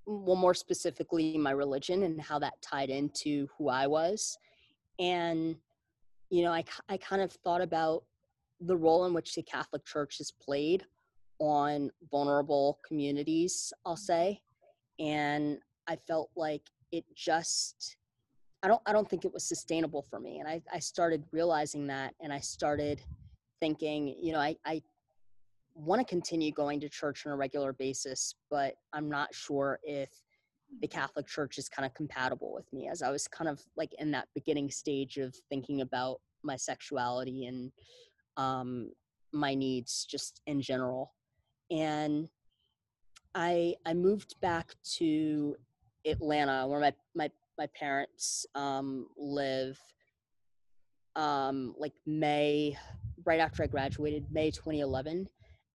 well, more specifically, my religion and how that tied into who I was. And, you know, I, I kind of thought about the role in which the Catholic Church has played on vulnerable communities, I'll mm-hmm. say. And I felt like it just, I don't, I don't think it was sustainable for me. And I, I started realizing that and I started thinking, you know, I, I want to continue going to church on a regular basis, but I'm not sure if the Catholic Church is kind of compatible with me as I was kind of like in that beginning stage of thinking about my sexuality and um, my needs just in general. And I I moved back to Atlanta where my my my parents um, live um, like May right after I graduated, May 2011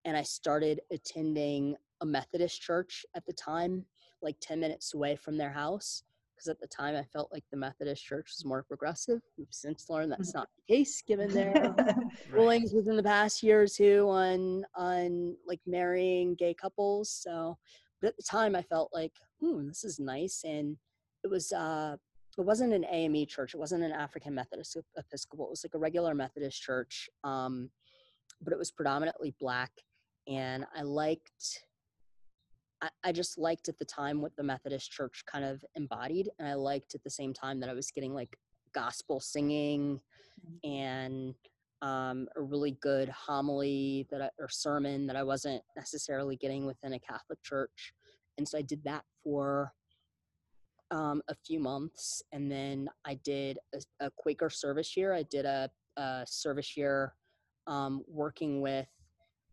and I started attending a Methodist church at the time, like 10 minutes away from their house. Because at the time I felt like the Methodist church was more progressive. We've since learned that's not the case given their rulings within the past year or two on on like marrying gay couples. So but at the time I felt like, hmm, this is nice. And it was uh it wasn't an AME church. It wasn't an African Methodist Episcopal. It was like a regular Methodist church. Um, but it was predominantly black and I liked I, I just liked at the time what the Methodist church kind of embodied and I liked at the same time that I was getting like gospel singing mm-hmm. and um, a really good homily that I, or sermon that I wasn't necessarily getting within a Catholic church. And so I did that for um, a few months. And then I did a, a Quaker service year. I did a, a service year um, working with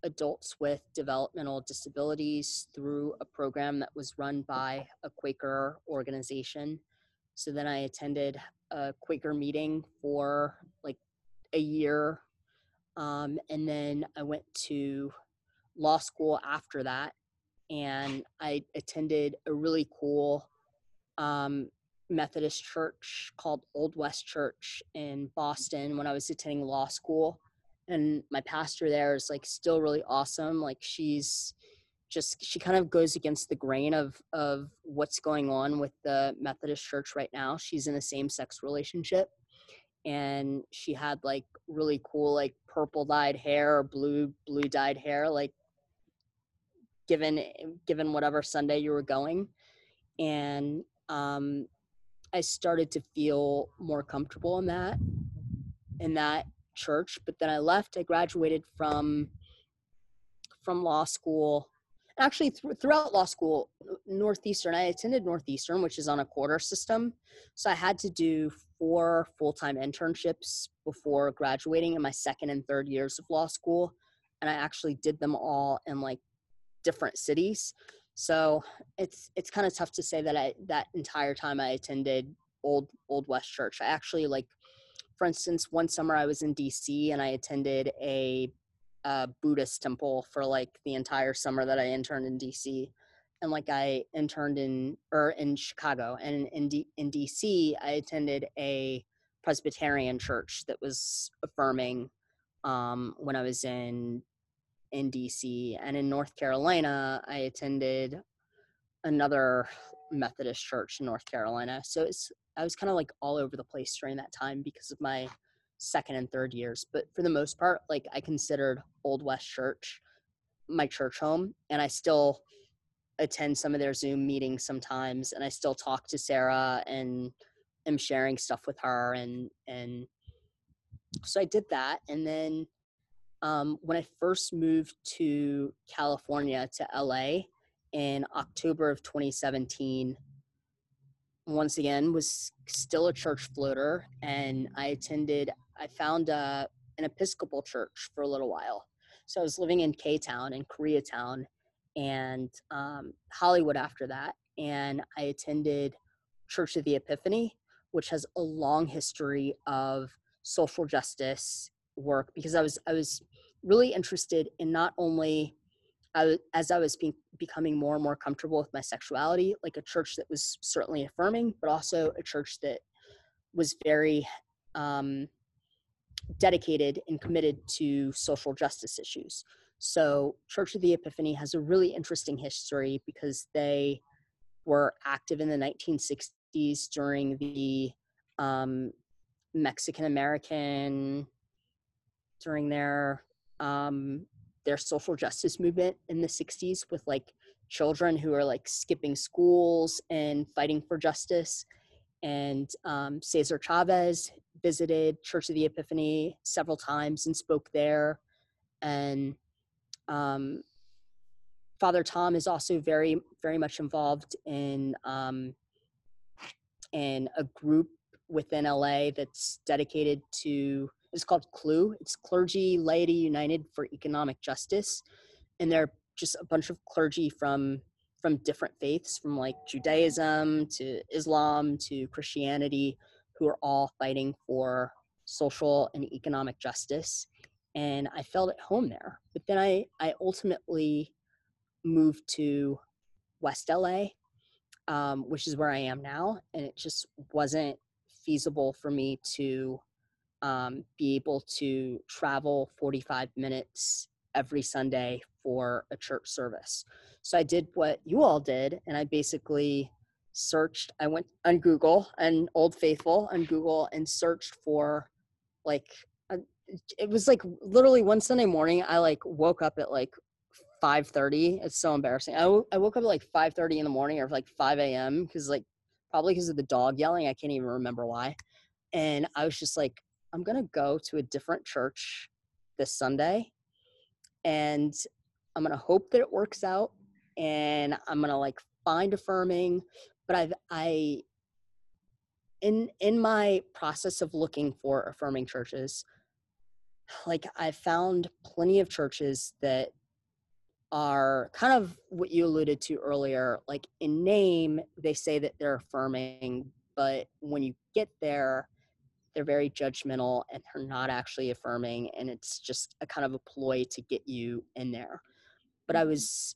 adults with developmental disabilities through a program that was run by a Quaker organization. So then I attended a Quaker meeting for like a year. Um, and then I went to law school after that. And I attended a really cool um, Methodist church called Old West Church in Boston when I was attending law school and my pastor there is like still really awesome like she's just she kind of goes against the grain of of what's going on with the methodist church right now. She's in a same sex relationship and she had like really cool like purple dyed hair or blue blue dyed hair like given given whatever sunday you were going. And um i started to feel more comfortable in that in that church but then i left i graduated from from law school actually th- throughout law school northeastern i attended northeastern which is on a quarter system so i had to do four full-time internships before graduating in my second and third years of law school and i actually did them all in like different cities so it's it's kind of tough to say that i that entire time i attended old old west church. I actually like for instance, one summer I was in DC and I attended a, a Buddhist temple for like the entire summer that I interned in DC. And like I interned in or in Chicago and in D, in DC I attended a Presbyterian church that was affirming um, when I was in in DC and in North Carolina I attended another Methodist church in North Carolina. So it's I was kind of like all over the place during that time because of my second and third years. But for the most part, like I considered Old West Church my church home, and I still attend some of their Zoom meetings sometimes, and I still talk to Sarah and am sharing stuff with her, and and so I did that, and then um, when I first moved to California to LA in October of 2017 once again was still a church floater and i attended i found uh, an episcopal church for a little while. So i was living in k-town in koreatown and um, hollywood after that and i attended church of the epiphany which has a long history of social justice work because i was i was really interested in not only I, as I was be, becoming more and more comfortable with my sexuality, like a church that was certainly affirming, but also a church that was very um, dedicated and committed to social justice issues. So, Church of the Epiphany has a really interesting history because they were active in the 1960s during the um, Mexican American during their um, their social justice movement in the 60s with like children who are like skipping schools and fighting for justice. And um, Cesar Chavez visited Church of the Epiphany several times and spoke there. And um, Father Tom is also very, very much involved in um, in a group within LA that's dedicated to. It's called CLUE. It's Clergy Laity United for Economic Justice, and they're just a bunch of clergy from from different faiths, from like Judaism to Islam to Christianity, who are all fighting for social and economic justice. And I felt at home there. But then I, I ultimately moved to West LA, um, which is where I am now. And it just wasn't feasible for me to um, be able to travel 45 minutes every Sunday for a church service. So I did what you all did, and I basically searched. I went on Google and Old Faithful on Google and searched for like a, it was like literally one Sunday morning. I like woke up at like 5:30. It's so embarrassing. I, w- I woke up at like 5:30 in the morning or like 5 a.m. because like probably because of the dog yelling. I can't even remember why. And I was just like, I'm gonna go to a different church this Sunday, and I'm gonna hope that it works out, and I'm gonna like find affirming. But I've I in in my process of looking for affirming churches, like I found plenty of churches that are kind of what you alluded to earlier. Like in name, they say that they're affirming, but when you get there, they're very judgmental and they're not actually affirming. And it's just a kind of a ploy to get you in there. But I was,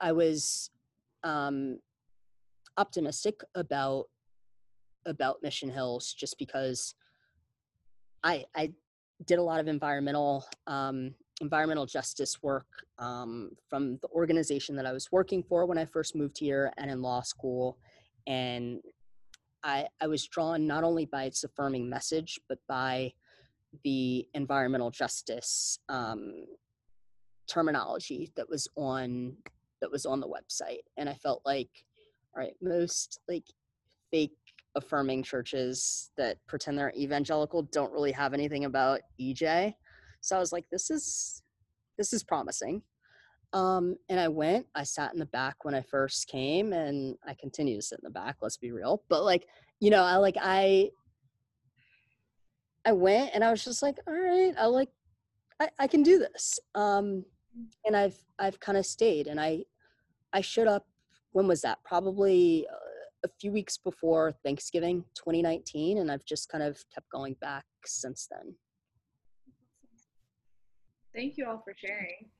I was um, optimistic about about Mission Hills just because I I did a lot of environmental um, environmental justice work um, from the organization that I was working for when I first moved here and in law school. And I, I was drawn not only by its affirming message, but by the environmental justice um, terminology that was on that was on the website. And I felt like, all right, most like fake affirming churches that pretend they're evangelical don't really have anything about EJ. So I was like, this is this is promising. Um, and I went, I sat in the back when I first came and I continue to sit in the back, let's be real. But like, you know, I like I I went and I was just like, all right, I like I, I can do this. Um and I've I've kind of stayed and I I showed up when was that? Probably uh, a few weeks before Thanksgiving 2019 and I've just kind of kept going back since then. Thank you all for sharing.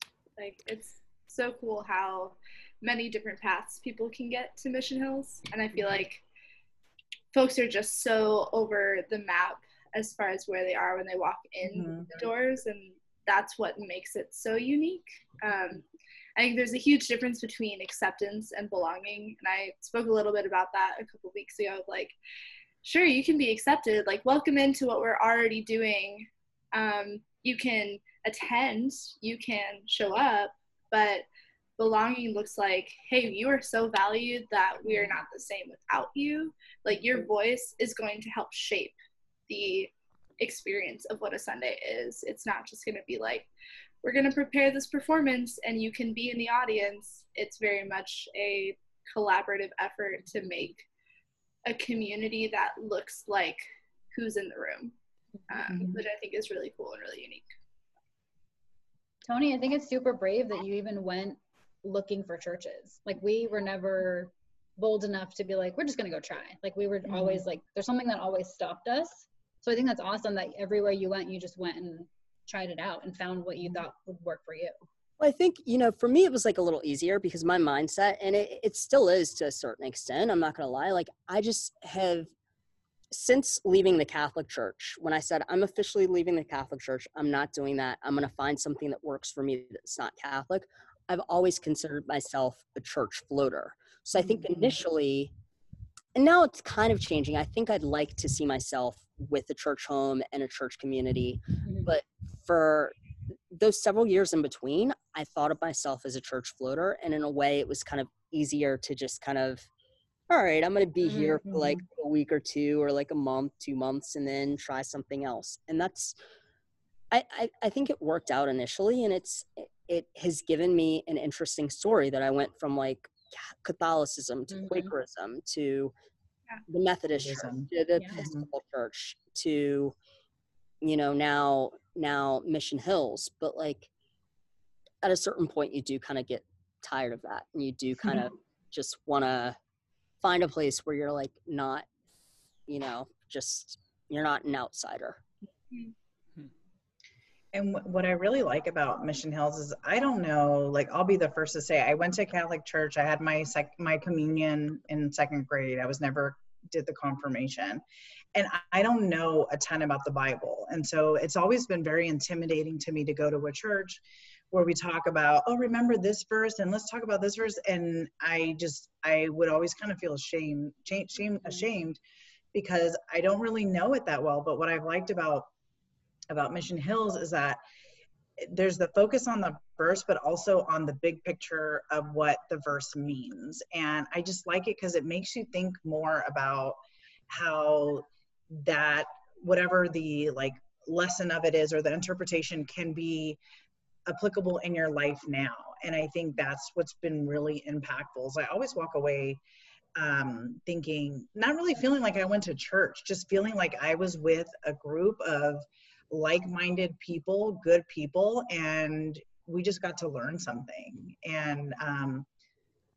Like it's so cool how many different paths people can get to Mission Hills and I feel like folks are just so over the map as far as where they are when they walk in Mhm. the doors and that's what makes it so unique. Um, I think there's a huge difference between acceptance and belonging. And I spoke a little bit about that a couple weeks ago. Like, sure, you can be accepted, like, welcome into what we're already doing. Um, you can attend, you can show up, but belonging looks like, hey, you are so valued that we are not the same without you. Like, your voice is going to help shape the experience of what a Sunday is. It's not just going to be like, we're going to prepare this performance and you can be in the audience. It's very much a collaborative effort to make a community that looks like who's in the room, um, Mhm. which I think is really cool and really unique. Tony, I think it's super brave that you even went looking for churches. Like we were never bold enough to be like, we're just gonna go try. Like we were Mhm. always like, there's something that always stopped us. So I think that's awesome that everywhere you went, you just went and tried it out and found what you thought would work for you. Well, I think, you know, for me, it was like a little easier because my mindset, and it, it still is to a certain extent, I'm not going to lie. Like, I just have, since leaving the Catholic Church, when I said, I'm officially leaving the Catholic Church, I'm not doing that. I'm going to find something that works for me that's not Catholic. I've always considered myself a church floater. So I think Mhm. initially, and now it's kind of changing. I think I'd like to see myself with a church home and a church community. Mhm. But for those several years in between, I thought of myself as a church floater. And in a way, it was kind of easier to just kind of, all right, I'm going to be here for like a week or two or like a month, two months, and then try something else. And that's, I, I, I think it worked out initially. And it's, it, it has given me an interesting story that I went from like Catholicism to Mhm. Quakerism to Yeah. the Methodist church to the Yeah. Episcopal church to you know now now Mission Hills, but like at a certain point you do kind of get tired of that and you do kind of just want to find a place where you're like not you know just you're not an outsider. Hmm. And what I really like about Mission Hills is I don't know, like I'll be the first to say I went to Catholic church. I had my sec- my communion in second grade. I was never did the confirmation. And I don't know a ton about the Bible. And so it's always been very intimidating to me to go to a church where we talk about, oh, remember this verse and let's talk about this verse. And I just, I would always kind of feel ashamed, shame, shame, ashamed because I don't really know it that well. But what I've liked about about Mission Hills is that there's the focus on the verse, but also on the big picture of what the verse means. And I just like it because it makes you think more about how that, whatever the like lesson of it is or the interpretation can be applicable in your life now. And I think that's what's been really impactful. Is I always walk away um, thinking, not really feeling like I went to church, just feeling like I was with a group of like-minded people, good people, and we just got to learn something. And um,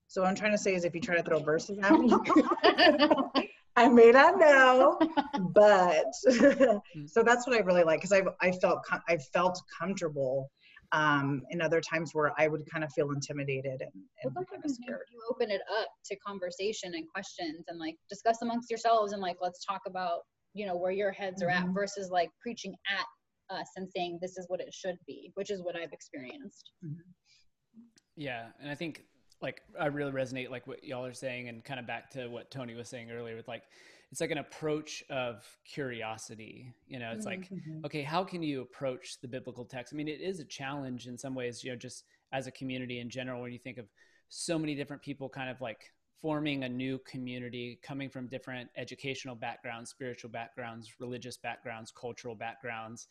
so what I'm trying to say is, if you try to throw verses at me, I may not know, but so that's what I really like because I I felt com- I felt comfortable um, in other times where I would kind of feel intimidated and, and Well, kind of scared. You open it up to conversation and questions and like discuss amongst yourselves and like let's talk about you know where your heads are at Mhm. versus like preaching at us and saying this is what it should be, which is what I've experienced. Yeah, and I think like I really resonate like what y'all are saying, and kind of back to what Tony was saying earlier with like it's like an approach of curiosity. You know, it's like okay, how can you approach the biblical text? I mean, it is a challenge in some ways. You know, just as a community in general, when you think of so many different people, kind of like forming a new community, coming from different educational backgrounds, spiritual backgrounds, religious backgrounds, cultural backgrounds,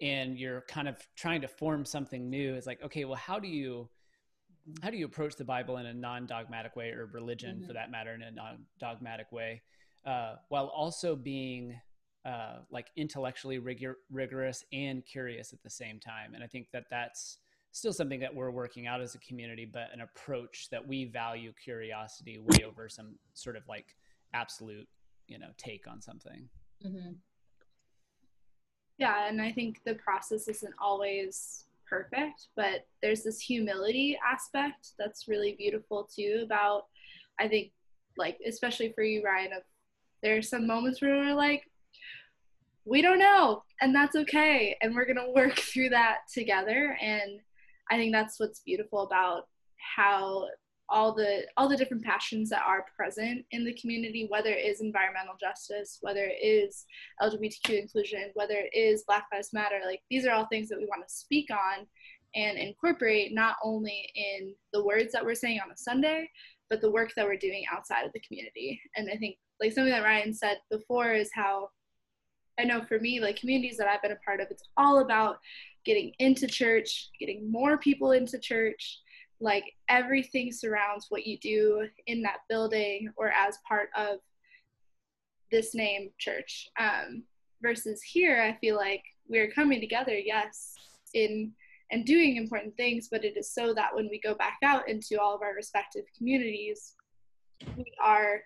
and you're kind of trying to form something new. It's like okay, well, how do you how do you approach the Bible in a non-dogmatic way, or religion Mhm. for that matter, in a non-dogmatic way, uh, while also being uh, like intellectually rigor- rigorous and curious at the same time? And I think that that's still something that we're working out as a community, but an approach that we value curiosity way over some sort of like absolute, you know, take on something. Mm-hmm. Yeah, and I think the process isn't always perfect, but there's this humility aspect that's really beautiful too about I think like especially for you Ryan of there are some moments where we're like we don't know and that's okay and we're to work through that together and I think that's what's beautiful about how all the all the different passions that are present in the community whether it is environmental justice whether it is lgbtq inclusion whether it is black lives matter like these are all things that we want to speak on and incorporate not only in the words that we're saying on a sunday but the work that we're doing outside of the community and i think like something that ryan said before is how i know for me like communities that i've been a part of it's all about getting into church getting more people into church. Like everything surrounds what you do in that building or as part of this name church. Um, versus here i feel like we're coming together yes in and doing important things but it is so that when we go back out into all of our respective communities we are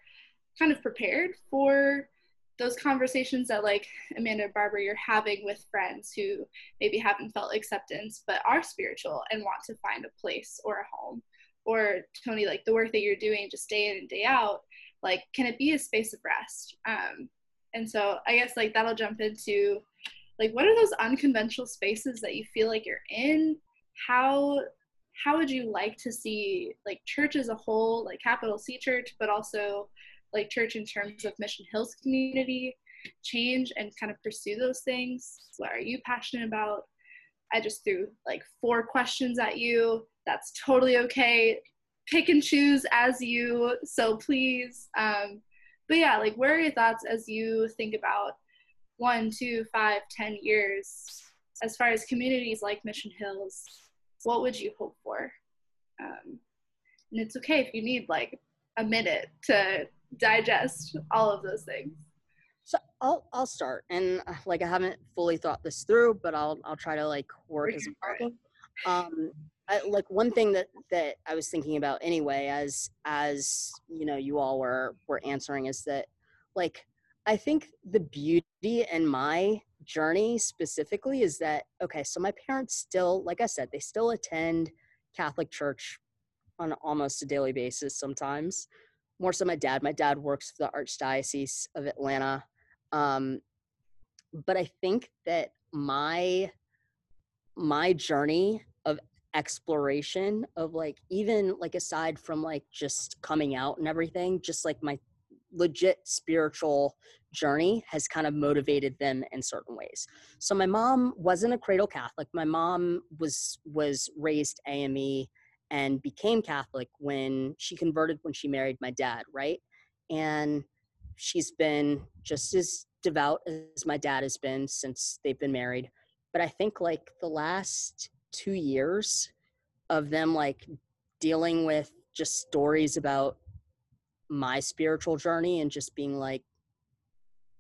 kind of prepared for those conversations that like amanda and barbara you're having with friends who maybe haven't felt acceptance but are spiritual and want to find a place or a home. Or tony like the work that you're doing just day in and day out like can it be a space of rest? Um, and so i guess like that'll jump into like what are those unconventional spaces that you feel like you're in? How how would you like to see like church as a whole, like capital C church, but also like church in terms of Mission Hills community change and kind of pursue those things? What are you passionate about? I just threw like four questions at you. That's totally okay. Pick and choose as you so please. Um, but yeah, like where are your thoughts as you think about one, two, five, ten years as far as communities like Mission Hills? What would you hope for? Um, and it's okay if you need like a minute to digest all of those things. So I'll I'll start, and uh, like I haven't fully thought this through, but I'll I'll try to like work as talking. Um, I, like one thing that that I was thinking about anyway, as as you know, you all were were answering, is that like I think the beauty in my journey specifically is that okay, so my parents still, like I said, they still attend Catholic church on almost a daily basis sometimes more so my dad. My dad works for the Archdiocese of Atlanta. Um, but I think that my my journey of exploration of like even like aside from like just coming out and everything, just like my legit spiritual journey has kind of motivated them in certain ways. So my mom wasn't a cradle Catholic. My mom was was raised AME and became Catholic when she converted when she married my dad, right? And she's been just as devout as my dad has been since they've been married. But I think like the last two years of them like dealing with just stories about my spiritual journey and just being like,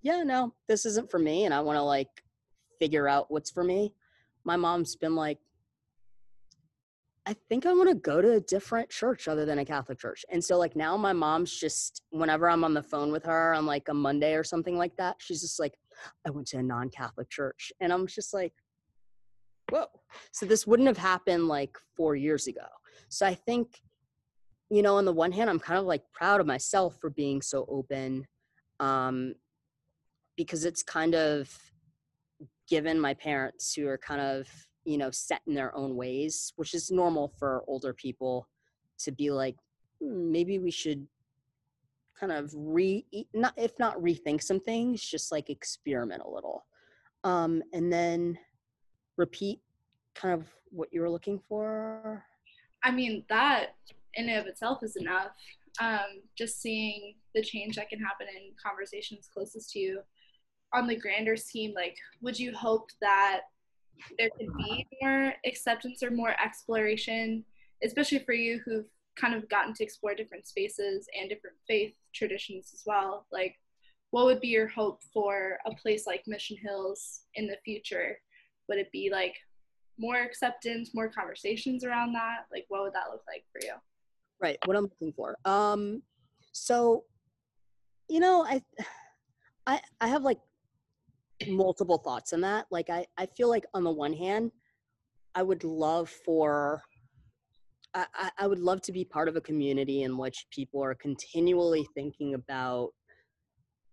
yeah, no, this isn't for me. And I want to like figure out what's for me. My mom's been like, I think I want to go to a different church other than a Catholic church. And so like now my mom's just whenever I'm on the phone with her on like a Monday or something like that, she's just like, I went to a non-Catholic church. And I'm just like, whoa. So this wouldn't have happened like four years ago. So I think, you know, on the one hand, I'm kind of like proud of myself for being so open. Um, because it's kind of given my parents who are kind of you know set in their own ways which is normal for older people to be like hmm, maybe we should kind of re not if not rethink some things just like experiment a little. Um and then repeat kind of what you were looking for? I mean that in and of itself is enough. Um just seeing the change that can happen in conversations closest to you. On the grander scheme like would you hope that there could be more acceptance or more exploration, especially for you who've kind of gotten to explore different spaces and different faith traditions as well. Like, what would be your hope for a place like Mission Hills in the future? Would it be like more acceptance, more conversations around that? Like, what would that look like for you? Right. What I'm looking for. Um, so, you know, I, I, I have like multiple thoughts on that. Like I, I feel like on the one hand, I would love for I, I would love to be part of a community in which people are continually thinking about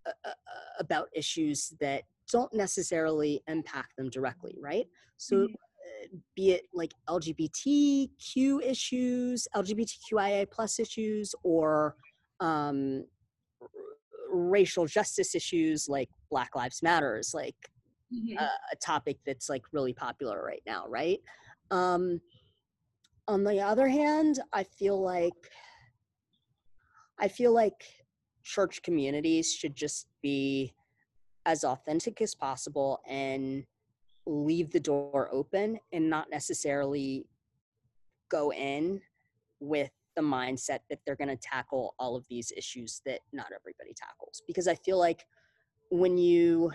uh, uh, about issues that don't necessarily impact them directly, right? So, mm-hmm. Uh, be it like LGBTQ issues, LGBTQIA plus issues, or um, racial justice issues like Black Lives Matters, like mm-hmm. uh, a topic that's like really popular right now, right? Um, on the other hand, I feel like I feel like church communities should just be as authentic as possible and leave the door open and not necessarily go in with the mindset that they're going to tackle all of these issues that not everybody tackles because i feel like when you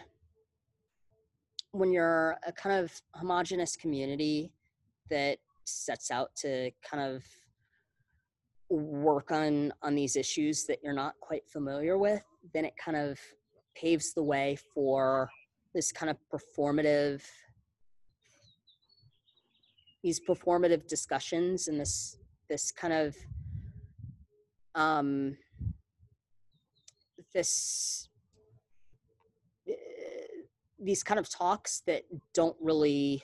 when you're a kind of homogenous community that sets out to kind of work on on these issues that you're not quite familiar with then it kind of paves the way for this kind of performative these performative discussions and this this kind of um, this uh, these kind of talks that don't really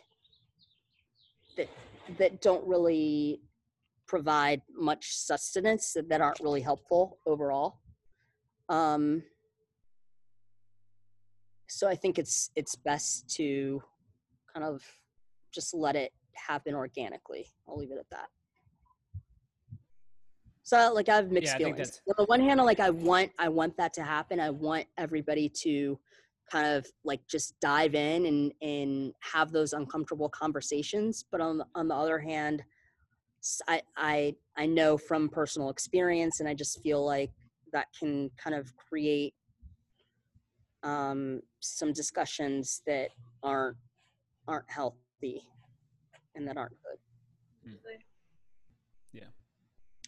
that that don't really provide much sustenance that, aren't really helpful overall. Um, so I think it's it's best to kind of just let it happen organically. I'll leave it at that. So like I have mixed Yeah, feelings. On the one hand, like I want I want that to happen. I want everybody to kind of like just dive in and and have those uncomfortable conversations. But on the, on the other hand, I I I know from personal experience, and I just feel like that can kind of create um, some discussions that aren't aren't healthy and that aren't good. Yeah.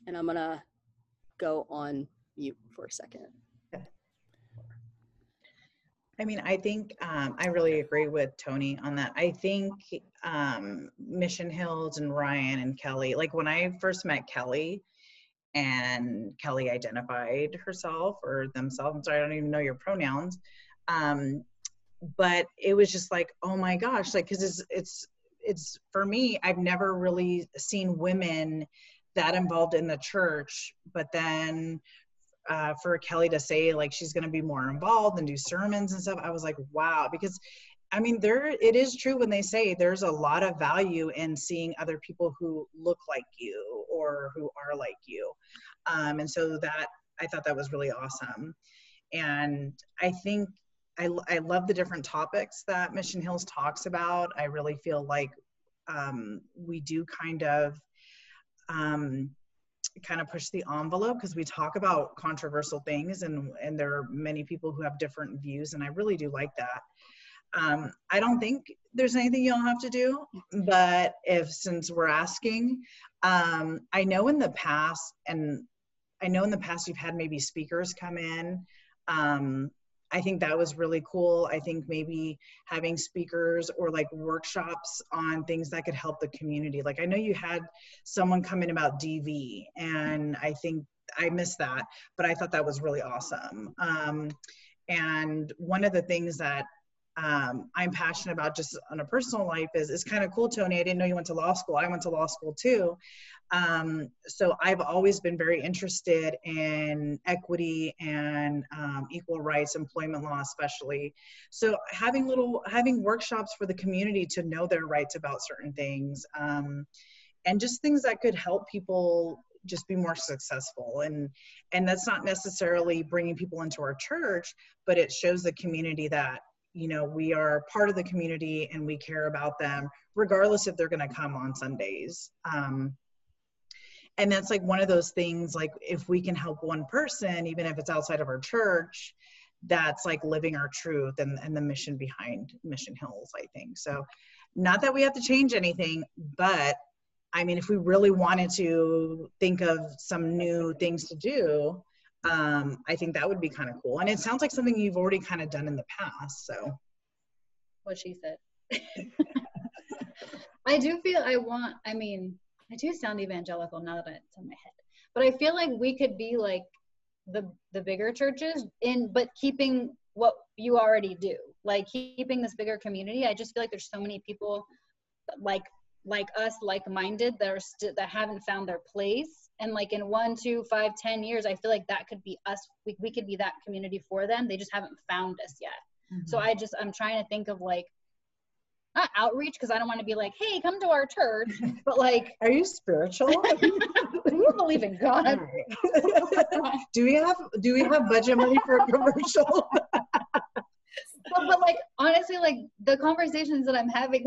And I'm gonna go on mute for a second. I mean, I think um, I really agree with Tony on that. I think um, Mission Hills and Ryan and Kelly, like when I first met Kelly and Kelly identified herself or themselves, I'm sorry, I don't even know your pronouns. Um, but it was just like, oh my gosh, like, cause it's, it's, it's for me, I've never really seen women that involved in the church, but then uh, for Kelly to say like she's going to be more involved and do sermons and stuff, I was like, wow, because I mean, there it is true when they say there's a lot of value in seeing other people who look like you or who are like you, um, and so that I thought that was really awesome, and I think I I love the different topics that Mission Hills talks about. I really feel like um, we do kind of um, kind of push the envelope because we talk about controversial things and and there are many people who have different views and I really do like that. Um, I don't think there's anything you'll have to do, but if since we're asking, um, I know in the past and I know in the past you've had maybe speakers come in. Um, I think that was really cool. I think maybe having speakers or like workshops on things that could help the community. Like I know you had someone come in about DV, and I think I missed that, but I thought that was really awesome. Um, and one of the things that um, I'm passionate about just on a personal life is it's kind of cool, Tony. I didn't know you went to law school. I went to law school too. Um, so I've always been very interested in equity and um, equal rights, employment law especially. So having little having workshops for the community to know their rights about certain things, um, and just things that could help people just be more successful and and that's not necessarily bringing people into our church but it shows the community that you know we are part of the community and we care about them regardless if they're going to come on sundays. Um, and that's like one of those things like if we can help one person even if it's outside of our church that's like living our truth and, and the mission behind mission hills i think. So not that we have to change anything but i mean if we really wanted to think of some new things to do um, I think that would be kind of cool. And it sounds like something you've already kind of done in the past. So, what she said. I do feel I want, I mean, I do sound evangelical now that it's in my head, but I feel like we could be like the the bigger churches in, but keeping what you already do, like keeping this bigger community. I just feel like there's so many people like like us, like minded that are st- that haven't found their place and like in one two five ten years i feel like that could be us we, we could be that community for them. They just haven't found us yet. Mm-hmm. so i just i'm trying to think of like not outreach because i don't want to be like hey come to our church but like are you spiritual? We believe in god. Do we have do we have budget money for a commercial? But, but like honestly like the conversations that i'm having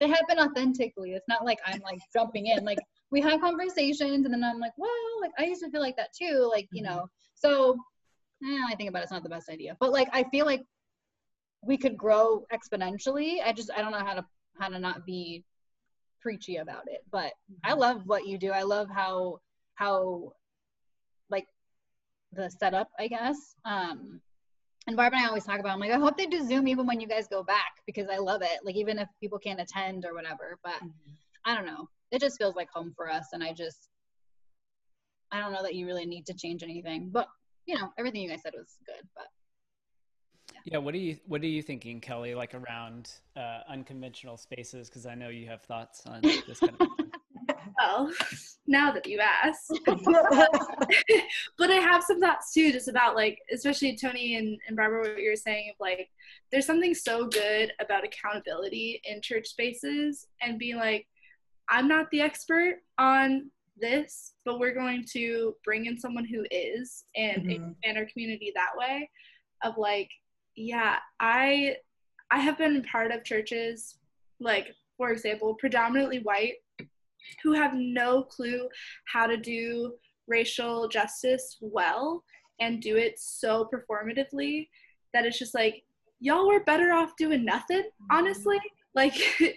they happen authentically. It's not like i'm like jumping in. Like we have conversations and then I'm like, well, like I used to feel like that too. Like, you know, so eh, I think about it, it's not the best idea. But like I feel like we could grow exponentially. I just I don't know how to how to not be preachy about it. But I love what you do. I love how how like the setup, I guess. Um and Barb and I always talk about, I'm like, I hope they do Zoom even when you guys go back because I love it. Like even if people can't attend or whatever. But mm-hmm. I don't know it just feels like home for us and i just i don't know that you really need to change anything but you know everything you guys said was good but yeah, yeah what are you what are you thinking kelly like around uh, unconventional spaces? Because i know you have thoughts on this kind of well, now that you ask. but I have some thoughts too, just about like, especially Tony and, and Barbara, what you were saying of like, there's something so good about accountability in church spaces and being like, I'm not the expert on this, but we're going to bring in someone who is and mm-hmm. expand our community that way. Of like, yeah, I I have been part of churches, like for example, predominantly white, who have no clue how to do racial justice well and do it so performatively that it's just like y'all were better off doing nothing honestly like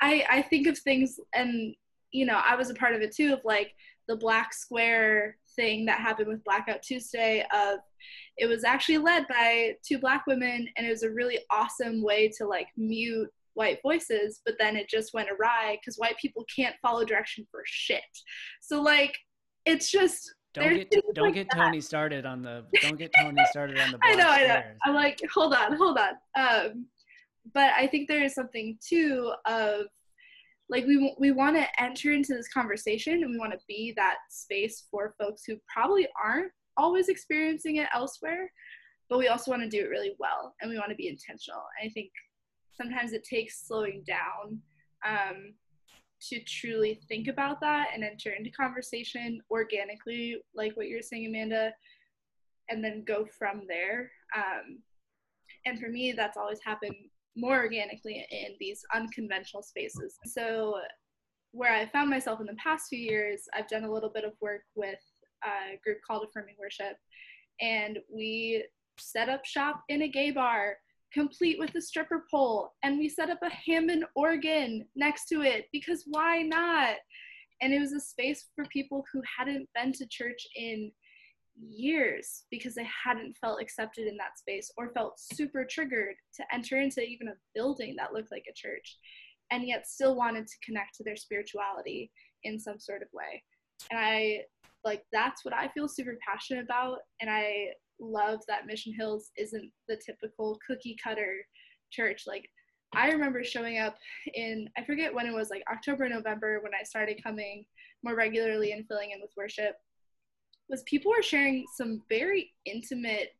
i i think of things and you know i was a part of it too of like the black square thing that happened with blackout tuesday of it was actually led by two black women and it was a really awesome way to like mute white voices but then it just went awry because white people can't follow direction for shit so like it's just don't get don't like get that. Tony started on the don't get Tony started on the. I know, I know. I'm like, hold on, hold on. Um, but I think there is something too of like we we want to enter into this conversation and we want to be that space for folks who probably aren't always experiencing it elsewhere, but we also want to do it really well and we want to be intentional. And I think sometimes it takes slowing down um, to truly think about that and enter into conversation organically, like what you're saying, Amanda, and then go from there. Um, and for me, that's always happened more organically in these unconventional spaces. So, where I found myself in the past few years, I've done a little bit of work with a group called Affirming Worship, and we set up shop in a gay bar complete with a stripper pole and we set up a Hammond organ next to it because why not? And it was a space for people who hadn't been to church in years because they hadn't felt accepted in that space or felt super triggered to enter into even a building that looked like a church and yet still wanted to connect to their spirituality in some sort of way. And I like that's what I feel super passionate about and I love that Mission Hills isn't the typical cookie cutter church. Like I remember showing up in I forget when it was like October, November when I started coming more regularly and filling in with worship was people were sharing some very intimate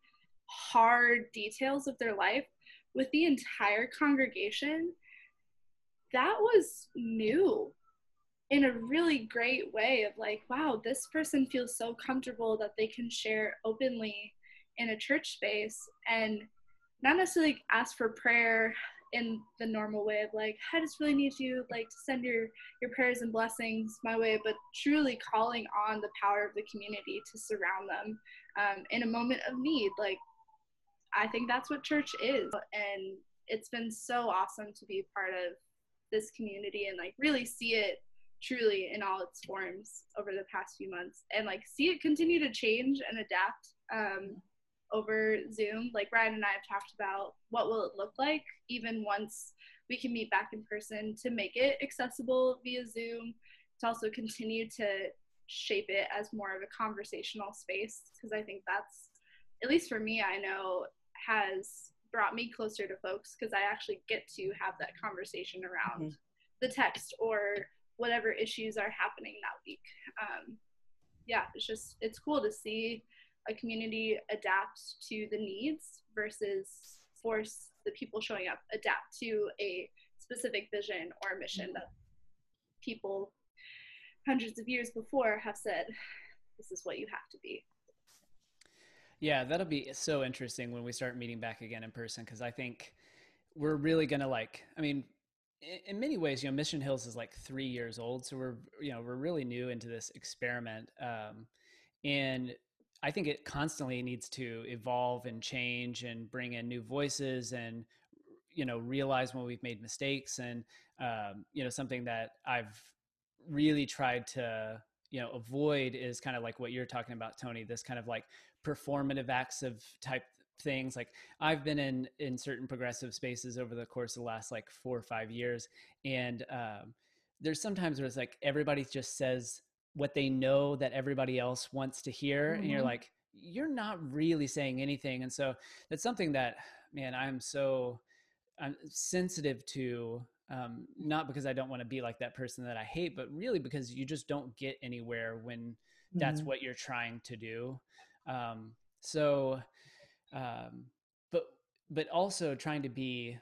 hard details of their life with the entire congregation. That was new in a really great way of like wow this person feels so comfortable that they can share openly in a church space and not necessarily ask for prayer in the normal way of like i just really need you like to send your your prayers and blessings my way but truly calling on the power of the community to surround them um, in a moment of need. Like i think that's what church is and it's been so awesome to be part of this community and like really see it truly in all its forms over the past few months and like see it continue to change and adapt um, over Zoom. Like Ryan and I have talked about what will it look like even once we can meet back in person to make it accessible via Zoom, to also continue to shape it as more of a conversational space because I think that's at least for me I know has brought me closer to folks because I actually get to have that conversation around mm-hmm. the text or whatever issues are happening that week. Um, yeah, it's just it's cool to see a community adapt to the needs versus force the people showing up adapt to a specific vision or mission that people hundreds of years before have said this is what you have to be. Yeah that'll be so interesting when we start meeting back again in person because i think we're really gonna like i mean in many ways you know mission hills is like three years old so we're you know we're really new into this experiment um, and I think it constantly needs to evolve and change and bring in new voices and you know realize when we've made mistakes and um, you know something that I've really tried to you know avoid is kind of like what you're talking about Tony this kind of like performative acts of type things like I've been in in certain progressive spaces over the course of the last like four or five years and um, there's sometimes where it's like everybody just says what they know that everybody else wants to hear mm-hmm. and you're mm-hmm. like you're not really saying anything and so that's something that man i'm so i'm sensitive to Um, not because I don't want to be like that person that I hate, but really because you just don't get anywhere when that's Mhm. what you're trying to do. Um, so, um, but but also trying to be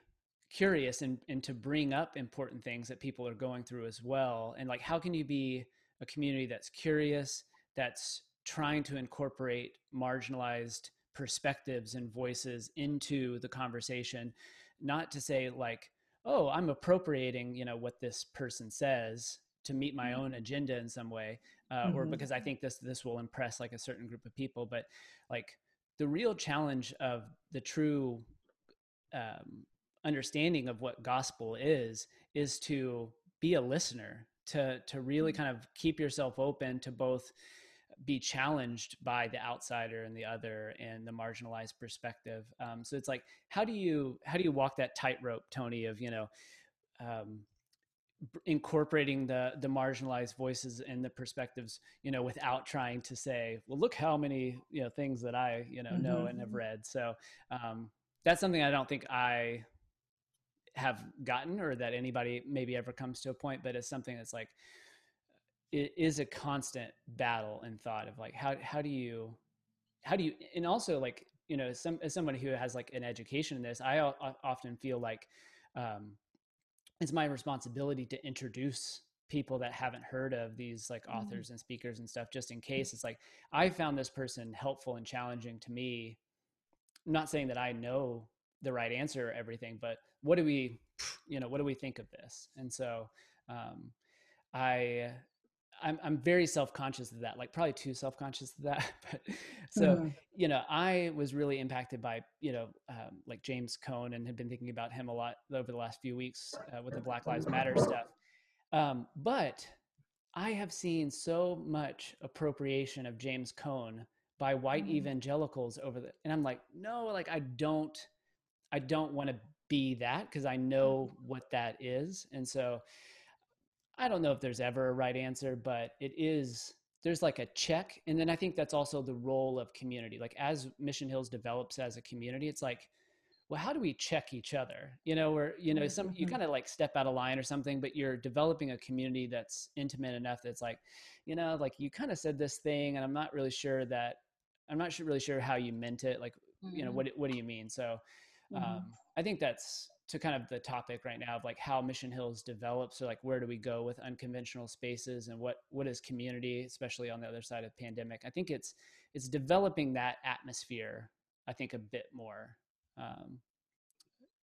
curious and and to bring up important things that people are going through as well. And like, how can you be a community that's curious, that's trying to incorporate marginalized perspectives and voices into the conversation, not to say like, oh, I'm appropriating, you know, what this person says to meet my own agenda in some way, uh, or Mhm. because I think this this will impress like a certain group of people. But like the real challenge of the true um, understanding of what gospel is is to be a listener to to really kind of keep yourself open to both be challenged by the outsider and the other and the marginalized perspective. Um, so it's like how do you how do you walk that tightrope tony of you know um, incorporating the the marginalized voices and the perspectives you know without trying to say well look how many you know things that i you know know Mhm. and have read. So um, that's something i don't think i have gotten or that anybody maybe ever comes to a point but it's something that's like it is a constant battle and thought of like how how do you how do you and also like you know some as somebody who has like an education in this I often feel like um it's my responsibility to introduce people that haven't heard of these like Mhm. authors and speakers and stuff just in case it's like i found this person helpful and challenging to me I'm not saying that i know the right answer or everything but what do we you know what do we think of this and so um i i'm, I'm very self-conscious of that like probably too self-conscious of that but so Mhm. you know i was really impacted by you know um, like james cone and had been thinking about him a lot over the last few weeks uh, with the black lives matter stuff um, but i have seen so much appropriation of james cone by white Mhm. evangelicals over the and i'm like no like i don't i don't want to be that because i know what that is and so I don't know if there's ever a right answer, but it is there's like a check and then I think that's also the role of community. Like as Mission Hills develops as a community, it's like well, how do we check each other? You know, where you know, some you Mhm. kind of like step out of line or something, but you're developing a community that's intimate enough that's like, you know, like you kind of said this thing and I'm not really sure that I'm not sure, really sure how you meant it. Like, you know, Mhm. what what do you mean? So Mhm. um, I think that's to kind of the topic right now of like how Mission Hills develops. So like where do we go with unconventional spaces and what what is community, especially on the other side of pandemic? I think it's it's developing that atmosphere. I think a bit more. Um,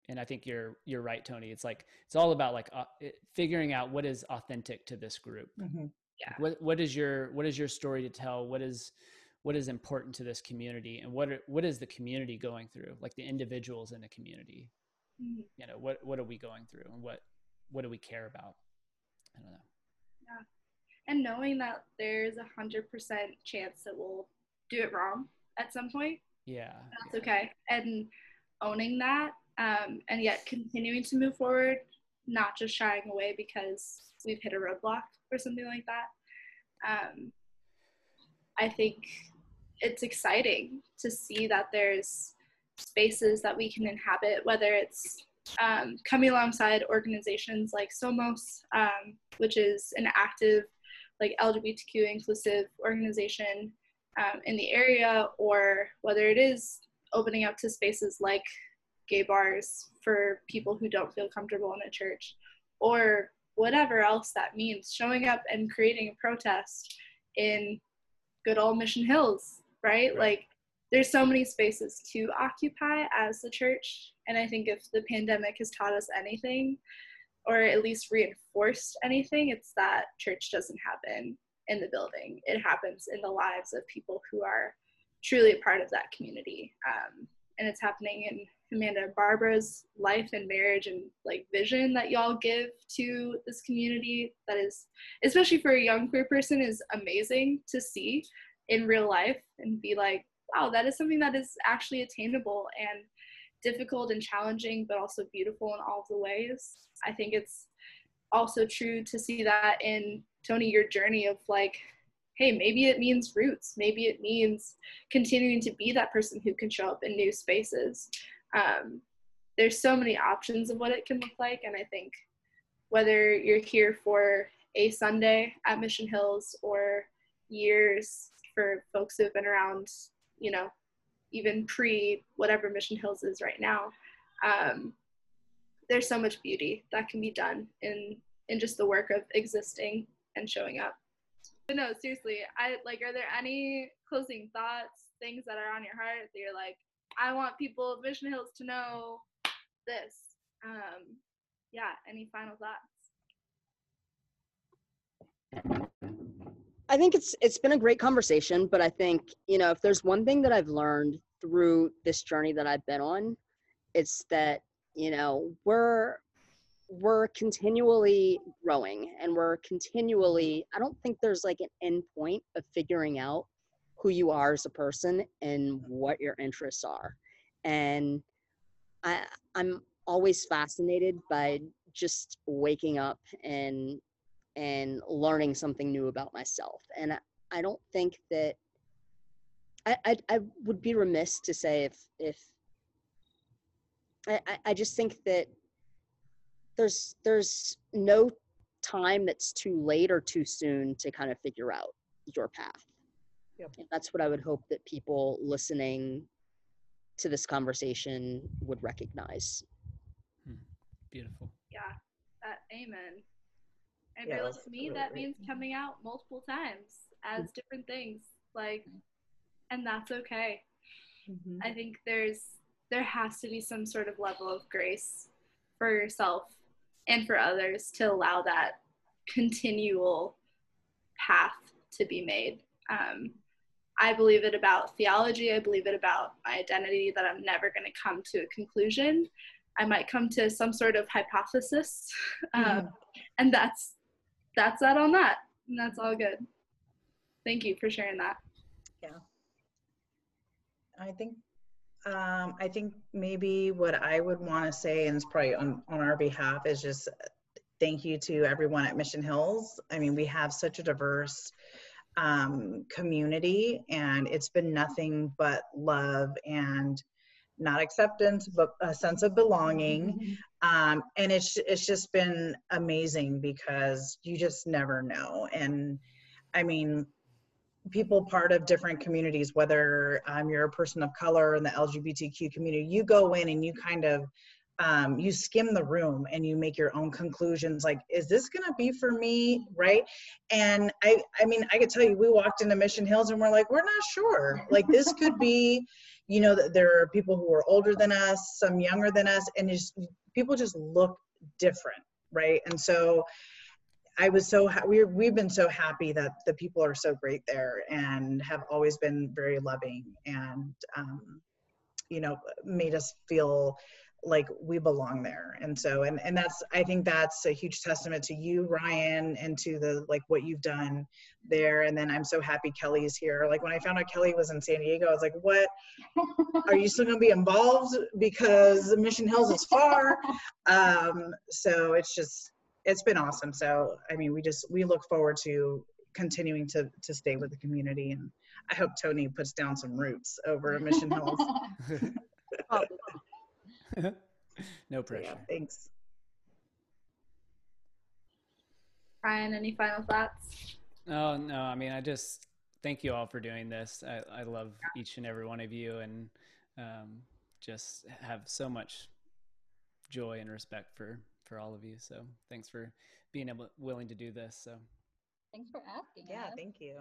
and I think you're you're right, Tony. It's like it's all about like uh, it, figuring out what is authentic to this group. Mhm. Yeah. What what is your what is your story to tell? What is what is important to this community, and what are, what is the community going through? Like the individuals in the community. Mhm. You know, what what are we going through, and what what do we care about? I don't know. Yeah. And knowing that there's a hundred percent chance that we'll do it wrong at some point Yeah. that's okay and owning that um, and yet continuing to move forward not just shying away because we've hit a roadblock or something like that um, i think it's exciting to see that there's spaces that we can inhabit whether it's um, coming alongside organizations like somos um, which is an active like lgbtq inclusive organization um, in the area or whether it is opening up to spaces like gay bars for people who don't feel comfortable in a church or whatever else that means showing up and creating a protest in good old mission hills right, Right. like there's so many spaces to occupy as the church and i think if the pandemic has taught us anything or at least reinforced anything it's that church doesn't happen in the building it happens in the lives of people who are truly a part of that community um, and it's happening in amanda barbara's life and marriage and like vision that y'all give to this community that is especially for a young queer person is amazing to see in real life and be like wow that is something that is actually attainable and difficult and challenging but also beautiful in all the ways. I think it's also true to see that in tony your journey of like hey maybe it means roots. Maybe it means continuing to be that person who can show up in new spaces um, there's so many options of what it can look like and i think whether you're here for a Sunday at Mission Hills or years for folks who have been around, you know, even pre whatever Mission Hills is right now. Um, there's so much beauty that can be done in in just the work of existing and showing up. But no, seriously, I like. Are there any closing thoughts, things that are on your heart that you're like, I want people of Mission Hills to know this? Um, yeah. Any final thoughts? I think it's it's been a great conversation, but I think you know if there's one thing that I've learned through this journey that I've been on, it's that you know we're we're continually growing and we're continually i don't think there's like an end point of figuring out who you are as a person and mm-hmm. what your interests are. And i i'm always fascinated by just waking up and and learning something new about myself. And i, I don't think that I, I i would be remiss to say if if I, I just think that there's there's no time that's too late or too soon to kind of figure out your path. Yep. And that's what I would hope that people listening to this conversation would recognize. Hmm. Beautiful. Yeah. That amen. And Yeah, feel like to me really that great. means coming out multiple times as different things. Like and that's okay. Mhm. I think there's there has to be some sort of level of grace for yourself and for others to allow that continual path to be made. Um, I believe it about theology. I believe it about my identity that I'm never going to come to a conclusion. I might come to some sort of hypothesis, um, and that's that's that on that, and that's all good. Thank you for sharing that. Yeah, I think um, I think maybe what I would want to say, and it's probably on, on our behalf, is just thank you to everyone at Mission Hills. I mean, we have such a diverse um, community, and it's been nothing but love and not acceptance, but a sense of belonging. Um, and it's it's just been amazing because you just never know. And I mean, people part of different communities, whether um, you're a person of color in the LGBTQ community, you go in and you kind of um, you skim the room and you make your own conclusions. Like, is this gonna be for me, right? And I, I mean, I could tell you, we walked into Mission Hills and we're like, we're not sure. Like, this could be, you know, that there are people who are older than us, some younger than us, and just people just look different, right? And so I was so ha- we're we've been so happy that the people are so great there and have always been very loving and um, you know made us feel like we belong there. And so and and that's I think that's a huge testament to you Ryan and to the like what you've done there. And then I'm so happy Kelly's here. Like when I found out Kelly was in San Diego I was like what? Are you still going to be involved? Because Mission Hills is far. Um, so it's just it's been awesome. So I mean, we just we look forward to continuing to to stay with the community, and I hope Tony puts down some roots over at Mission Hills. no pressure. yeah, thanks. Ryan, any final thoughts? Oh no, I mean, I just thank you all for doing this. I, I love each and every one of you, and um, just have so much joy and respect for for all of you. So thanks for being able willing to do this. So Thanks for asking. Yeah, us. thank you.